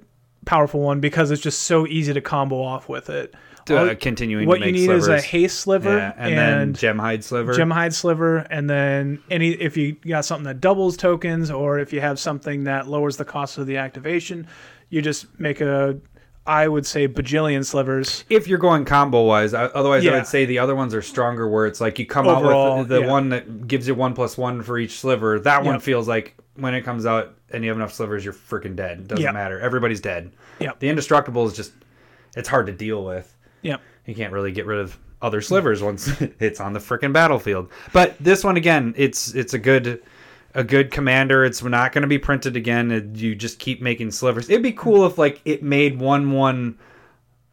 powerful one because it's just so easy to combo off with it. Uh, continuing. what you need slivers. is a haste sliver yeah, and, then gemhide sliver. Gemhide sliver, and then any if you got something that doubles tokens, or if you have something that lowers the cost of the activation, you just make a, I would say bajillion slivers. if you're going combo wise, I, otherwise I would say the other ones are stronger. Where it's like you come Overall, out with the, the yeah. one that gives you one plus one for each sliver. That one feels like when it comes out and you have enough slivers, you're freaking dead. It doesn't Yep. matter. Everybody's dead. Yep. The indestructible is just it's hard to deal with. Yep. You can't really get rid of other slivers once it's on the freaking battlefield. But this one again, it's it's a good a good commander. It's not going to be printed again. You just keep making slivers. It'd be cool if like it made one one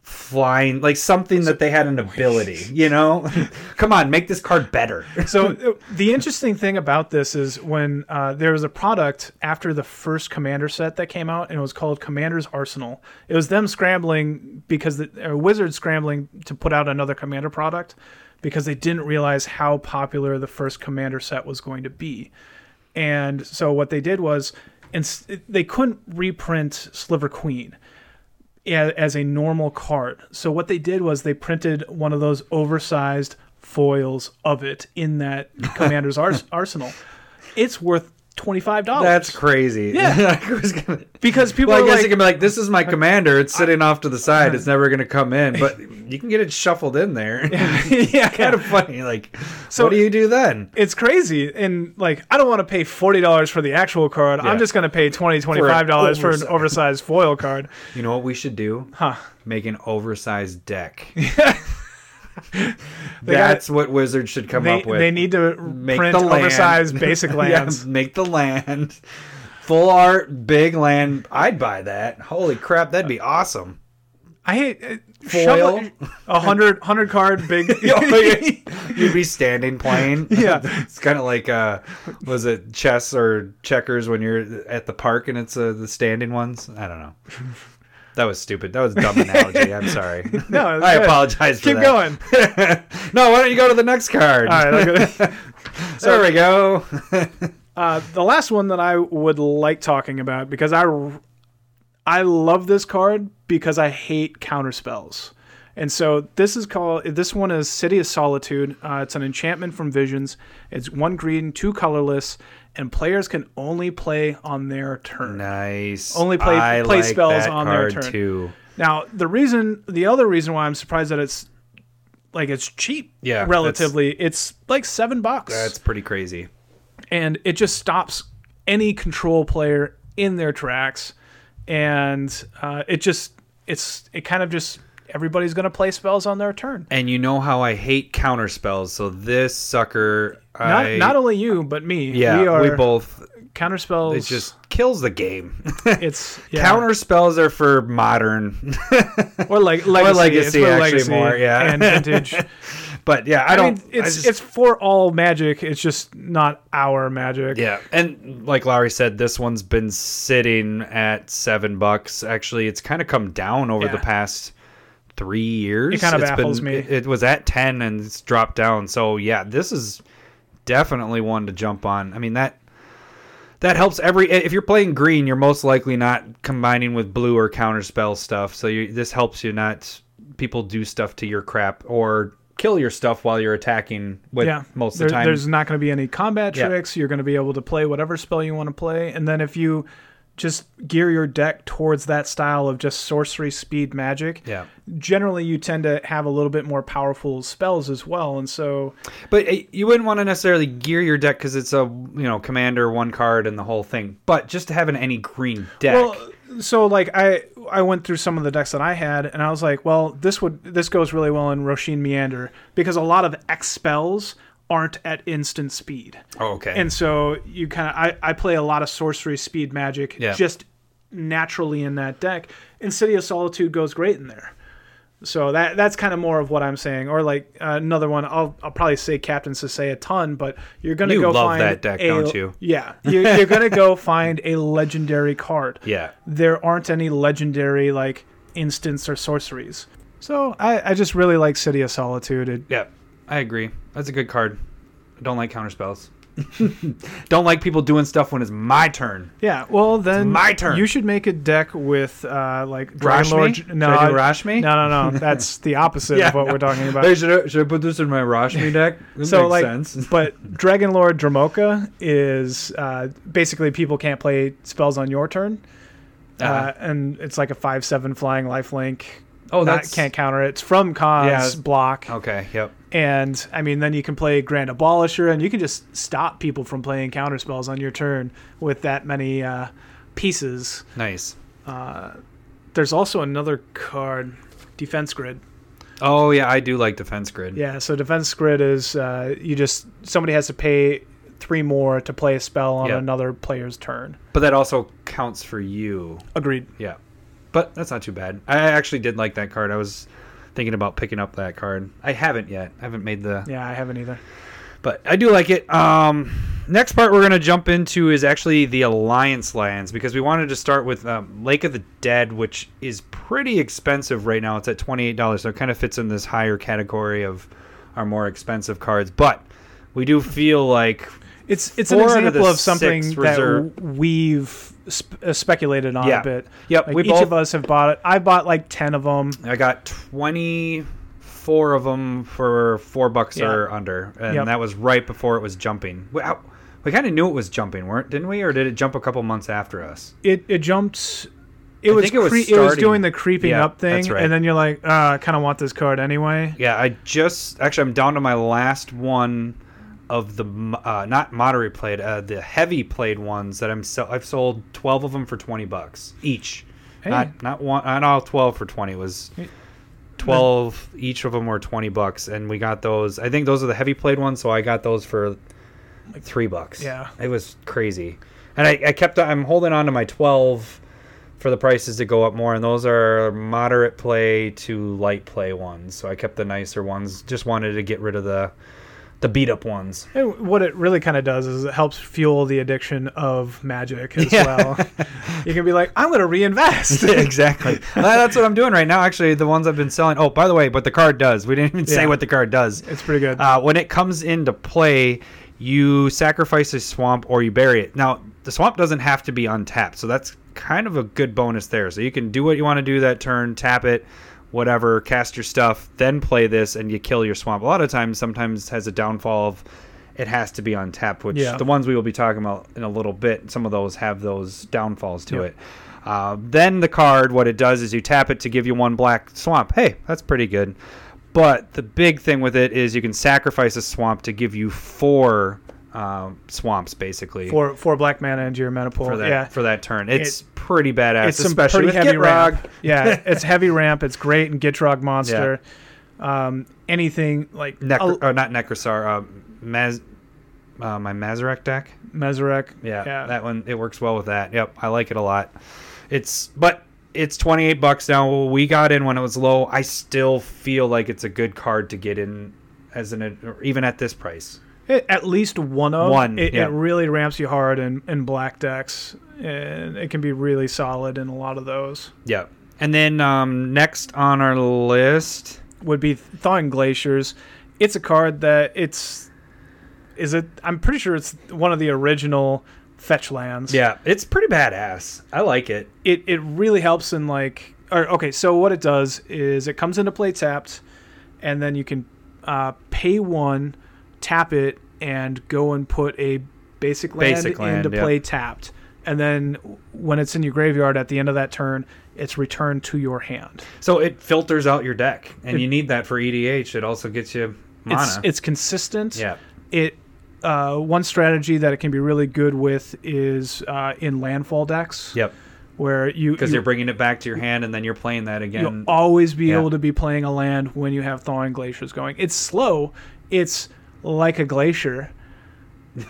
flying like something that they had an ability. You know, come on, make this card better. so the interesting thing about this is when uh, there was a product after the first commander set that came out and it was called commander's arsenal it was them scrambling because the wizards scrambling to put out another commander product because they didn't realize how popular the first commander set was going to be and so what they did was and they couldn't reprint sliver queen a- as a normal card. So what they did was they printed one of those oversized foils of it in that commander's ars- arsenal. It's worth twenty five dollars. That's crazy. Yeah. I was gonna, because people well, I guess like, you can be like, "This is my commander. It's sitting off to the side. It's uh-huh. never going to come in." But you can get it shuffled in there. yeah, kind of funny. Like, So- what do you do then? it's crazy and like i don't want to pay $40 for the actual card Yeah. i'm just going to pay $20 $25 for an oversized- foil card You know what we should do? huh Make an oversized deck. gotta- That's what wizards should come they, up with. they need to make print the land. oversized basic Yeah, lands make the land. Full art, big land. I'd buy that. Holy crap, that'd be awesome. i hate uh, Foil? a hundred hundred card big You'd be standing playing. Yeah. it's kind of like uh, was it chess or checkers when you're at the park and it's uh, the standing ones? I don't know. That was stupid. That was a dumb analogy. I'm sorry. No, I good. apologize for keep that. going no, why don't you go to the next card? all right go- there we go. Uh, the last one that I would like talking about because I I love this card because I hate counter spells. And so this is called this one is City of Solitude. Uh, it's an enchantment from Visions. It's one green, two colorless, and players can only play on their turn. nice. Only play- I play like spells on their turn. too. Now the reason, the other reason why I'm surprised that it's like it's cheap, Yeah, relatively, it's like seven bucks That's pretty crazy. and it just stops any control player in their tracks and uh, it just it's it kind of just everybody's going to play spells on their turn And you know how I hate counter spells, so this sucker, not, I, not only you but me yeah, we are we both. counter spells It just kills the game. it's yeah. Counter spells are for modern, or like legacy, legacy, it's for actually legacy more, yeah. and vintage but yeah, I I, don't. mean it's I just- it's for all magic it's just not our magic yeah, and like Lowry said, this one's been sitting at seven bucks. Actually, it's kind of come down over Yeah. the past three years. It kind of It's baffles been- me. It, was at ten and it's dropped down. So yeah, this is definitely one to jump on. I mean that that helps every. If you're playing green, you're most likely not combining with blue or counterspell stuff. So you, this helps you not people do stuff to your crap or kill your stuff while you're attacking. With yeah most of There- the time. there's not going to be any combat Yeah. tricks you're going to be able to play whatever spell you want to play and then if you just gear your deck towards that style of just sorcery speed magic yeah. generally you tend to have a little bit more powerful spells as well and so But uh, you wouldn't want to necessarily gear your deck because it's a you know commander one card and the whole thing. But just to have an any green deck. well so like i i went through some of the decks that i had and i was like well this would this goes really well in Rosheen Meanderer because a lot of x spells aren't at instant speed oh, okay. and so you kind of I, I play a lot of sorcery speed magic Yeah. just naturally in that deck and city of solitude goes great in there so that that's kind of more of what i'm saying or like uh, another one i'll, I'll probably say captain Sisay a ton but you're gonna You go love find that deck, a- don't you? yeah you're, you're gonna go find a legendary card yeah. there aren't any legendary like instants or sorceries so i, I just really like city of solitude it, Yeah. I agree. That's a good card. I don't like counter spells. don't like people doing stuff when it's my turn. Yeah, well then my turn. You should make a deck with uh like Dragon Rashmi? Lord. Should I do Rashmi? No, no, no. That's the opposite of what we're talking about. Hey, should I, should I put this in my Rashmi deck? This so makes like, sense. but Dragon Lord Dromoka is uh, basically people can't play spells on your turn, uh, Uh-huh. and it's like a five seven flying lifelink. Oh, That that's can't counter it. It's from Khans Yeah. block, Okay. Yep. And I mean, then you can play Grand Abolisher, and you can just stop people from playing counter spells on your turn with that many uh, pieces. Nice. There's also another card, Defense Grid. Oh yeah, I do like defense grid. Yeah, so Defense Grid is uh, you just somebody has to pay three more to play a spell on Yeah. another player's turn. But that also counts for you. Agreed. Yeah. But that's not too bad. I actually did like that card. I was thinking about picking up that card. I haven't yet. I haven't made the Yeah, I haven't either. but I do like it. Um, next part we're going to jump into is actually the Alliance lands because we wanted to start with um, Lake of the Dead, which is pretty expensive right now. It's at twenty eight dollars, so it kind of fits in this higher category of our more expensive cards. But we do feel like It's it's an out of example of something that we've sp- uh, speculated on Yeah. a bit. Yep, Like we each both- of us have bought it. I bought like ten of them. I got twenty four of them for four bucks Yeah. or under, and Yep. that was right before it was jumping. We, we kind of knew it was jumping, weren't didn't we? Or did it jump a couple months after us? It it jumped. It I was, it was cre- it was doing the creeping Yeah, up thing, right. and then you're like, uh, I kind of want this card anyway. Yeah, I just actually I'm down to my last one of the uh, not moderate played, uh, the heavy played ones that I'm so I've sold twelve of them for twenty bucks each. Hey. Not not one, not all twelve for twenty. It was Hey. twelve each of them were twenty bucks, and we got those. I think those are the heavy played ones, so I got those for like three bucks. Yeah. it was crazy, and I, I kept I'm holding on to my twelve for the prices to go up more, and those are moderate play to light play ones. So I kept the nicer ones. Just wanted to get rid of the the beat up ones. And what it really kind of does is it helps fuel the addiction of magic as Yeah. well. you can be like, I'm going to reinvest. exactly. Well, That's what I'm doing right now. Actually, the ones I've been selling. Oh, by the way, but the card does. We didn't even say what the card does. it's pretty good. Uh, when it comes into play, you sacrifice a swamp or you bury it. Now, the swamp doesn't have to be untapped, so that's kind of a good bonus there. So you can do what you want to do that turn, tap it, whatever, cast your stuff, then play this, and you kill your swamp. A lot of times, sometimes has a downfall of it has to be untapped, which Yeah. the ones we will be talking about in a little bit, some of those have those downfalls to it. Uh, then the card, what it does is you tap it to give you one black swamp. Hey, that's pretty good. But the big thing with it is you can sacrifice a swamp to give you four um, swamps, basically, for for black mana into your mana pool. for that yeah. for that turn. It's pretty badass, it's some especially pretty heavy Gitrog. ramp. Yeah, it's heavy ramp. It's great in Gitrog monster. Um, anything like Necro, oh, not Nekusar, uh, Maz, uh, my Mazirek deck. Mazirek. Yeah, Yeah. that one it works well with that. Yep, I like it a lot. It's but it's 28 bucks now. We got in when it was low. I still feel like it's a good card to get in as an even at this price. It- at least one of One, It, yeah. it really ramps you hard in, in black decks, and it can be really solid in a lot of those. Yeah. And then um, next on our list, Would be Thawing Glaciers. It's a card that it's is it. I'm pretty sure it's one of the original fetch lands. yeah, it's pretty badass. I like it. it it really helps in like or okay so what it does is it comes into play tapped and then you can uh, pay one tap it and go and put a basic land Basic land, into play tapped and then when it's in your graveyard at the end of that turn it's returned to your hand So it filters out your deck, and It- you need that for EDH. It also gets you mana. it's it's consistent yeah, it uh, one strategy that it can be really good with is uh, in landfall decks yep. where you Because you- you're bringing it back to your hand, and then you're playing that again. You'll always be Yeah. able to be playing a land when you have thawing glaciers going. It's slow. It's like a glacier.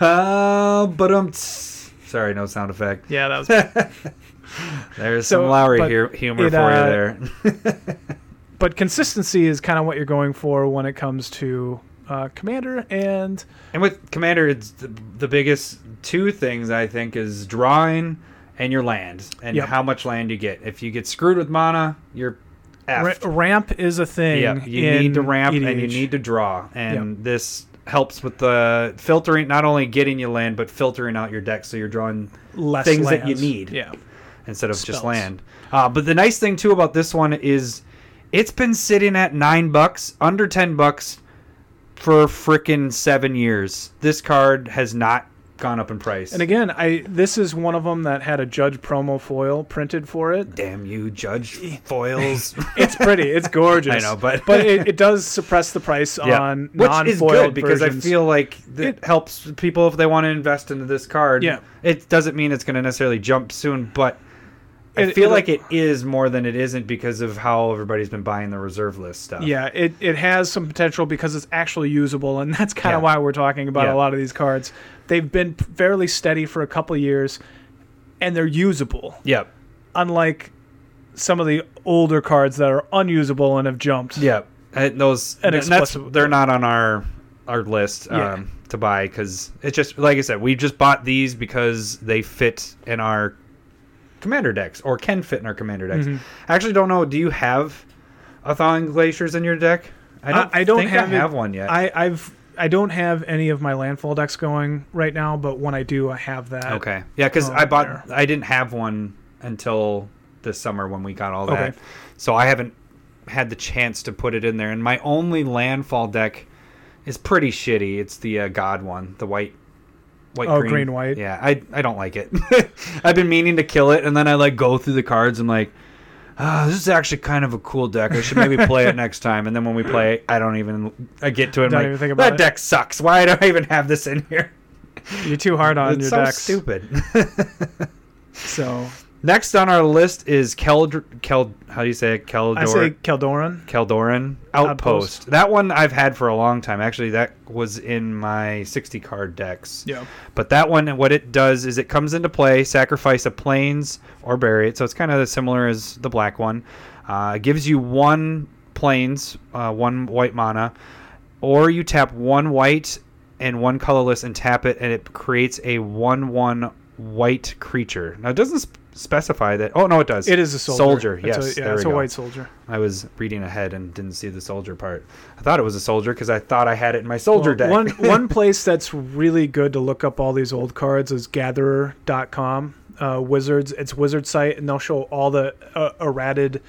Uh, but um, sorry, no sound effect. Yeah, that was. There's So, some Lowry here, humor it, for uh, you there. but consistency is kind of what you're going for when it comes to uh, commander and And with Commander, it's the, the biggest two things I think is drawing and your land and Yep. how much land you get. If you get screwed with mana, you're ra- ramp is a thing. yeah, you need to ramp and you need to draw, and this helps with the filtering, not only getting you land, but filtering out your deck so you're drawing less things that you need. Yeah, instead of just land. Uh, but the nice thing too about this one is it's been sitting at nine bucks, under ten bucks for frickin' seven years. This card has not gone up in price. And again, I this is one of them that had a Judge promo foil printed for it. damn you, Judge foils. It's pretty. It's gorgeous. I know, but but it, it does suppress the price on which non-foiled because versions. I feel like it, It- helps people if they want to invest into this card. Yeah. it doesn't mean it's going to necessarily jump soon, but I It- feel like it is more than it isn't because of how everybody's been buying the reserve list stuff. Yeah, it, it has some potential because it's actually usable, and that's kind Yeah. of why we're talking about Yeah. a lot of these cards. They've been fairly steady for a couple years, and they're usable. Yep. Unlike some of the older cards that are unusable and have jumped. Yep. And those And they're not on our our list Yeah. um, to buy because it's just like I said, we just bought these because they fit in our commander decks or can fit in our commander decks. Mhm. I actually don't know. Do you have a thawing glaciers in your deck? I don't. I- I don't think have I have one yet. I, I've I don't have any of my landfall decks going right now, but when I do, I have that. okay. Yeah, because Oh, I bought. there. I didn't have one until this summer when we got all that. Okay. So I haven't had the chance to put it in there. And my only landfall deck is pretty shitty. It's the uh, God one, the white, white, Oh, green, white. Yeah, I I don't like it. I've been meaning to kill it, and then I like go through the cards. and like, ah, this is actually kind of a cool deck. I should maybe play it next time. And then when we play, it, I don't even. I get to it. Don't like, think about that it." deck sucks. Why do I even have this in here? You're too hard on it's your so decks. stupid. So Next on our list is Keld Keld. How do you say it? Keldor. I say Kjeldoran. Kjeldoran Outpost. Outpost. That one I've had for a long time. Actually, that was in my 60 card decks. Yeah. But that one, what it does is it comes into play, sacrifice a plains or bury it. So it's kind of similar as the black one. Uh, it gives you one plains, uh, one white mana, or you tap one white and one colorless and tap it, and it creates a one-one white creature. Now it doesn't specify that. Oh no, it does. It is a soldier. Soldier. It's Yes. a, yeah, there it's we a go. white soldier. I was reading ahead and didn't see the soldier part. I thought it was a soldier because I thought I had it in my soldier deck. One one place that's really good to look up all these old cards is gatherer.com. Uh, Wizards, it's Wizard site, and they'll show all the uh, errated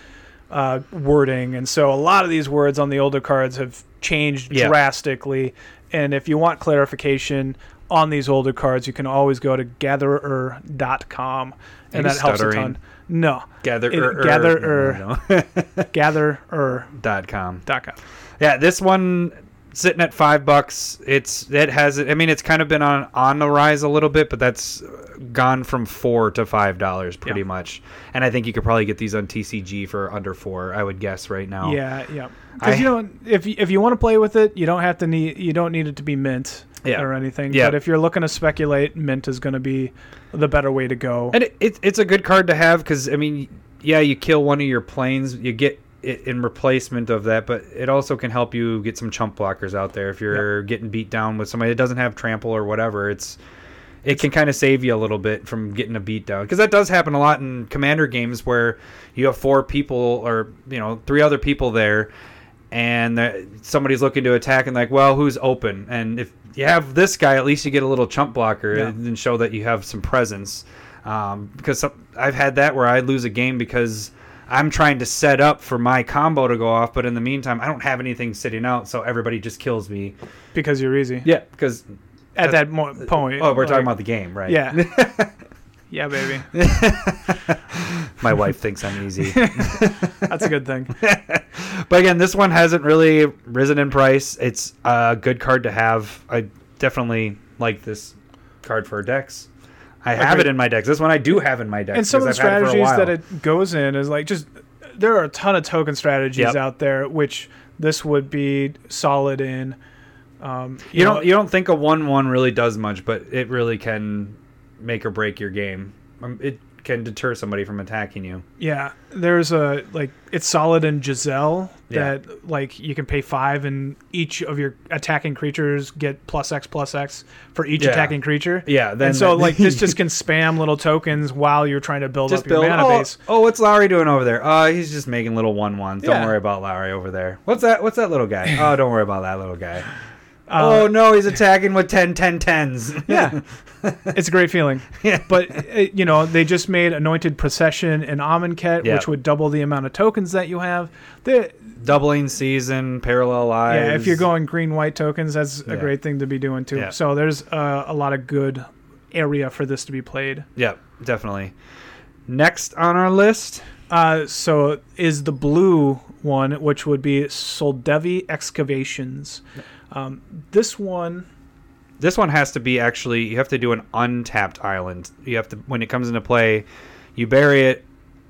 uh, wording. And so a lot of these words on the older cards have changed Yeah. drastically. And if you want clarification on these older cards, you can always go to gatherer.com, and that helps a ton. No, gatherer, It- er, gather no, no, no. gatherer.com. dot com. Yeah, this one sitting at five bucks. It's it has. I mean, it's kind of been on on the rise a little bit, but that's gone from four to five dollars pretty Yeah. much. And I think you could probably get these on TCG for under four. I would guess right now. Yeah, yeah. Because you know, if you- if you want to play with it, you don't have to need you don't need it to be mint Yeah. or anything. Yeah. But if you're looking to speculate, mint is going to be the better way to go. And it, it, it's a good card to have because I mean, yeah, you kill one of your planes, you get it in replacement of that, but it also can help you get some chump blockers out there if you're getting beat down with somebody that doesn't have trample or whatever. It's it can kind of save you a little bit from getting a beat down because that does happen a lot in commander games where you have four people or you know three other people there and somebody's looking to attack and like well who's open? And if you have this guy at least you get a little chump blocker Yeah. and show that you have some presence. Um, because some, i've had that where i lose a game because i'm trying to set up for my combo to go off but in the meantime i don't have anything sitting out so everybody just kills me. Because you're easy. Yeah because at that mo- point. oh we're talking about the game right. yeah, yeah, baby. my wife thinks i'm easy That's a good thing. but again, this one hasn't really risen in price. It's a good card to have. I definitely like this card for decks. I have Agreed. it in my decks. This one I do have in my decks. and some of the I've had it strategies that it goes in is like just there are a ton of token strategies Yep. out there, which this would be solid in. Um, you know, don't you don't think a one one really does much, but it really can make or break your game. Um, It can deter somebody from attacking you. Yeah, there's a like it's solid in Jazal Yeah. that like you can pay five and each of your attacking creatures get plus X plus X for each Yeah. attacking creature. Yeah, then and so like this just can spam little tokens while you're trying to build just up your build. mana Oh, base. oh, what's Lowry doing over there? Uh, he's just making little one ones. Don't Yeah. worry about Lowry over there. What's that? What's that little guy? Oh, don't worry about that little guy. Uh, oh no, he's attacking with 10 10 10s. Yeah, it's a great feeling. Yeah. but uh, you know they just made Anointed Procession and Amonkhet, Yeah. which would double the amount of tokens that you have. They, Doubling season, parallel lives. yeah, if you're going green white tokens, that's a great thing to be doing too. Yeah. So there's uh, a lot of good area for this to be played. Yep, definitely. Next on our list, Uh, so is the blue one, which would be Soldevi Excavations. Um, this one, this one has to be actually you have to do an untapped island. You have to when it comes into play, you bury it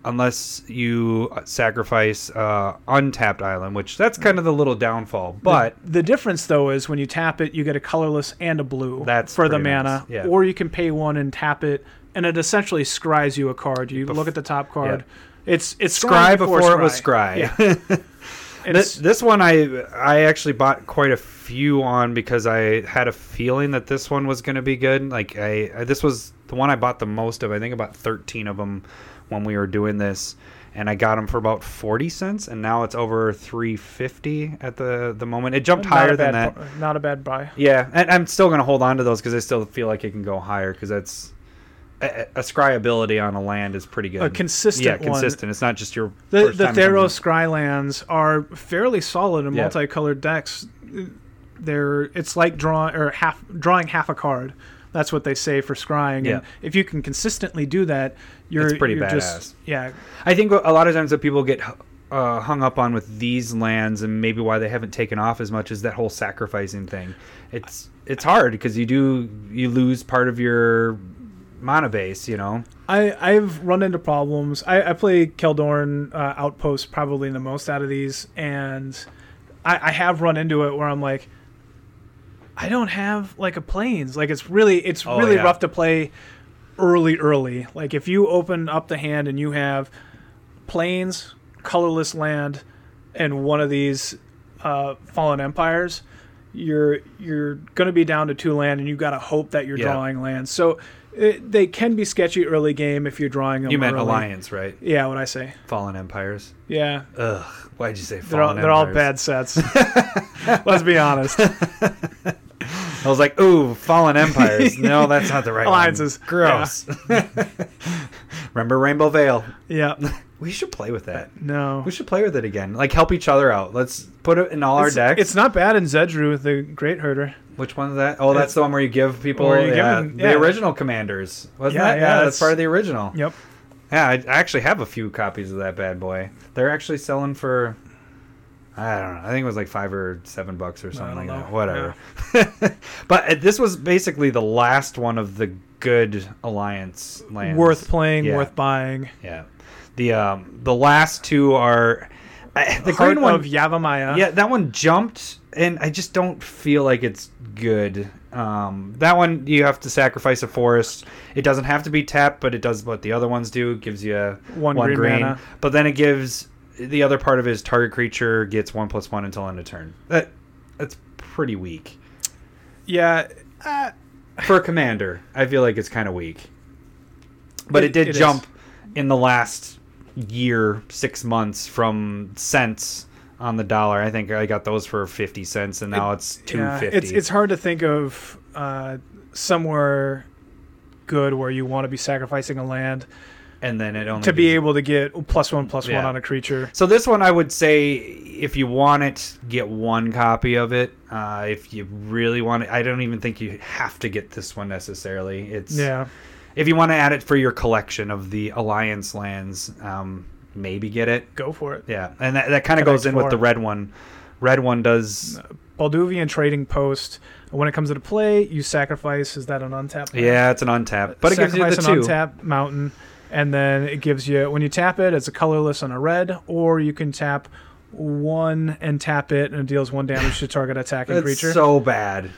unless you sacrifice uh, untapped island, which that's kind of the little downfall. But the, the difference though is when you tap it, you get a colorless and a blue. That's for the pretty nice, mana, yeah. or you can pay one and tap it, and it essentially scries you a card. You look at the top card. It's it's scry scrying before, it was scry. Yeah. This, this one I I actually bought quite a few on because I had a feeling that this one was going to be good. Like I, I this was the one I bought the most of. I think about 13 of them when we were doing this and I got them for about 40 cents and now it's over 350 at the the moment. It jumped not higher than that. bu- Not a bad buy. Yeah, and I'm still going to hold on to those cuz I still feel like it can go higher cuz that's a, a scryability on a land is pretty good. A consistent yeah, one. consistent. It's not just your The the time it comes in. Theros Scrylands are fairly solid in Yeah. multicolored decks. They're it's like drawing or half drawing half a card. That's what they say for scrying. Yeah. And if you can consistently do that, you're It's pretty you're badass. Just, yeah, I think a lot of times that people get uh, hung up on with these lands, and maybe why they haven't taken off as much is that whole sacrificing thing. It's it's hard because you do you lose part of your mana base. You know. I I've run into problems. I, I play Keldorn uh, Outpost probably the most out of these, and I, I have run into it where I'm like, I don't have like a planes. Like it's really it's Oh, really yeah. rough to play early early. Like if you open up the hand and you have planes, colorless land, and one of these uh, fallen empires. You're you're going to be down to two land, and you've got to hope that you're Yeah. drawing land. So it, they can be sketchy early game if you're drawing them. You meant early. alliance, right? Yeah, what I say. Fallen empires. Yeah, Ugh. Why'd you say they're all, fallen they're all bad sets. Let's be honest. I was like, ooh, fallen empires. no, that's not the right Alliances. one. Gross. Remember Rainbow Vale? Yeah. We should play with that. No. We should play with it again. Like help each other out. Let's put it in all our It's, decks. it's not bad in Zedruu, the Greathearted. Which one is that? Oh, that's It's- the one where you give people you yeah, give them- the original commanders. Wasn't Yeah, that? yeah, Yeah, that's that's- part of the original. Yep. Yeah, I I actually have a few copies of that bad boy. They're actually selling for I don't know. I think it was like five or seven bucks or something like that. Whatever. but uh, this was basically the last one of the good alliance lands. Worth playing, Yeah. worth buying. Yeah. The um the last two are I the Heart green one of Yavimaya. yeah, that one jumped, and I just don't feel like it's good. Um, that one you have to sacrifice a forest. It doesn't have to be tapped, but it does what the other ones do. It gives you One green mana. but then it gives the other part of his target creature gets one plus one until end of turn. That that's pretty weak Yeah. Uh, for a commander. I feel like it's kind of weak, but it, It- did it is. jump in the last year, six months from cents on the dollar. I think I got those for fifty cents, and now it's two fifty. yeah, it's it's hard to think of uh, somewhere good where you want to be sacrificing a land and then it only to be able to get plus one plus one Yeah. on a creature. So this one, I would say, if you want it, get one copy of it. Uh, if you really want it, I don't even think you have to get this one necessarily. It's Yeah. if you want to add it for your collection of the Alliance lands, um, maybe get it. Go for it. Yeah, and that, that kind of goes in with the red one. Red one does. Balduvian Trading Post. When it comes into play, you sacrifice. Is that an untapped? land? Yeah, it's an untap, but it gives you the Sacrifice an two. untapped mountain, and then it gives you when you tap it, it's a colorless and a red, or you can tap one and tap it, and it deals one damage to target attacking creature. so bad.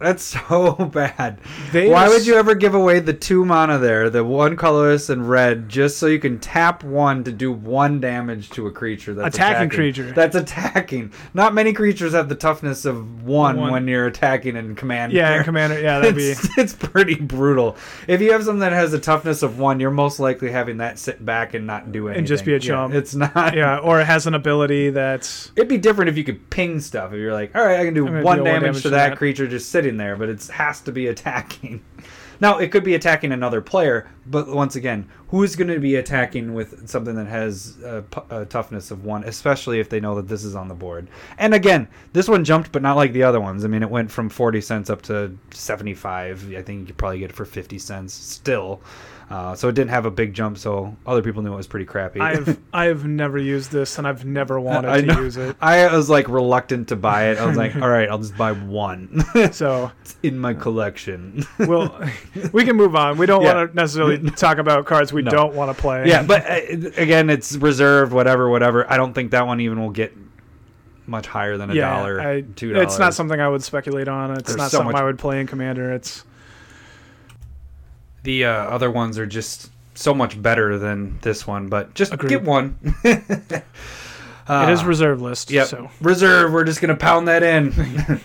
That's so bad. They Why would you ever give away the two mana there, the one colorless and red, just so you can tap one to do one damage to a creature that's Attacking attacking, creature. That's attacking. Not many creatures have the toughness of one, One. when you're attacking in command. Yeah, and commander. Yeah, that'd be. it's, it's pretty brutal. If you have something that has a toughness of one, you're most likely having that sit back and not do anything. And just be a Yeah, chump. it's not. Yeah, or it has an ability that's It'd be different if you could ping stuff. If you're like, all right, I can do one damage, one damage to to that, that. creature just sitting there, but it has to be attacking. Now it could be attacking another player, but once again, who is going to be attacking with something that has a, a toughness of one, especially if they know that this is on the board? And again, this one jumped, but not like the other ones. I mean, it went from forty cents up to seventy-five. I think you could probably get it for fifty cents still. Uh, so it didn't have a big jump, so other people knew it was pretty crappy. I've I've never used this, and I've never wanted to use it. I was like reluctant to buy it. I was like, all right, I'll just buy one. So it's in my collection. we'll we can move on. We don't Yeah. want to necessarily talk about cards we No. don't want to play. yeah, but uh, again, it's reserved, whatever, whatever. I don't think that one even will get much higher than a yeah, dollar, I- two dollars. It's not something I would speculate on. It's There's not so something much- I would play in Commander. It's The uh, other ones are just so much better than this one, but just Agreed. get one. Uh, it is reserve list. Yep. So Reserve. We're just gonna pound that in.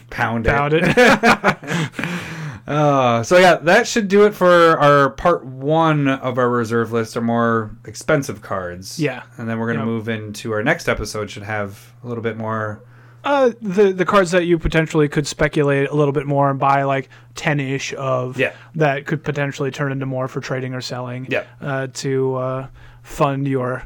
pound it. doubt it. Uh, so yeah, that should do it for our part one of our reserve list, our more expensive cards. Yeah. and then we're gonna Yep. move into our next episode. Should have a little bit more. uh, the the cards that you potentially could speculate a little bit more and buy like ten ish of. Yeah. That could potentially turn into more for trading or selling. Yeah. Uh, to uh, fund your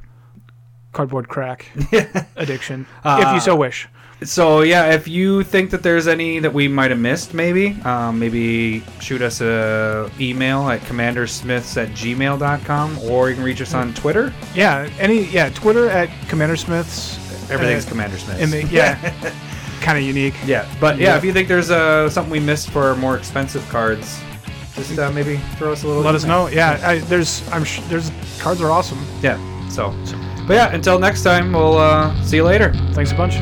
cardboard crack addiction, if Uh, you so wish. So yeah, if you think that there's any that we might have missed, maybe um, maybe shoot us a email at commandersmiths at gmail.com or you can reach us on Twitter. Yeah. Any. Yeah. Twitter at Commander Smiths. Everything's Uh, Commander Smiths. and the- yeah. kind of unique. Yeah, but yeah, Yeah. if you think there's uh, something we missed for more expensive cards, just uh, maybe throw us a little. Let us know. Yeah. I, there's. I'm. Sh- there's cards are awesome. Yeah. So, but yeah, until next time, we'll uh, see you later. Thanks a bunch.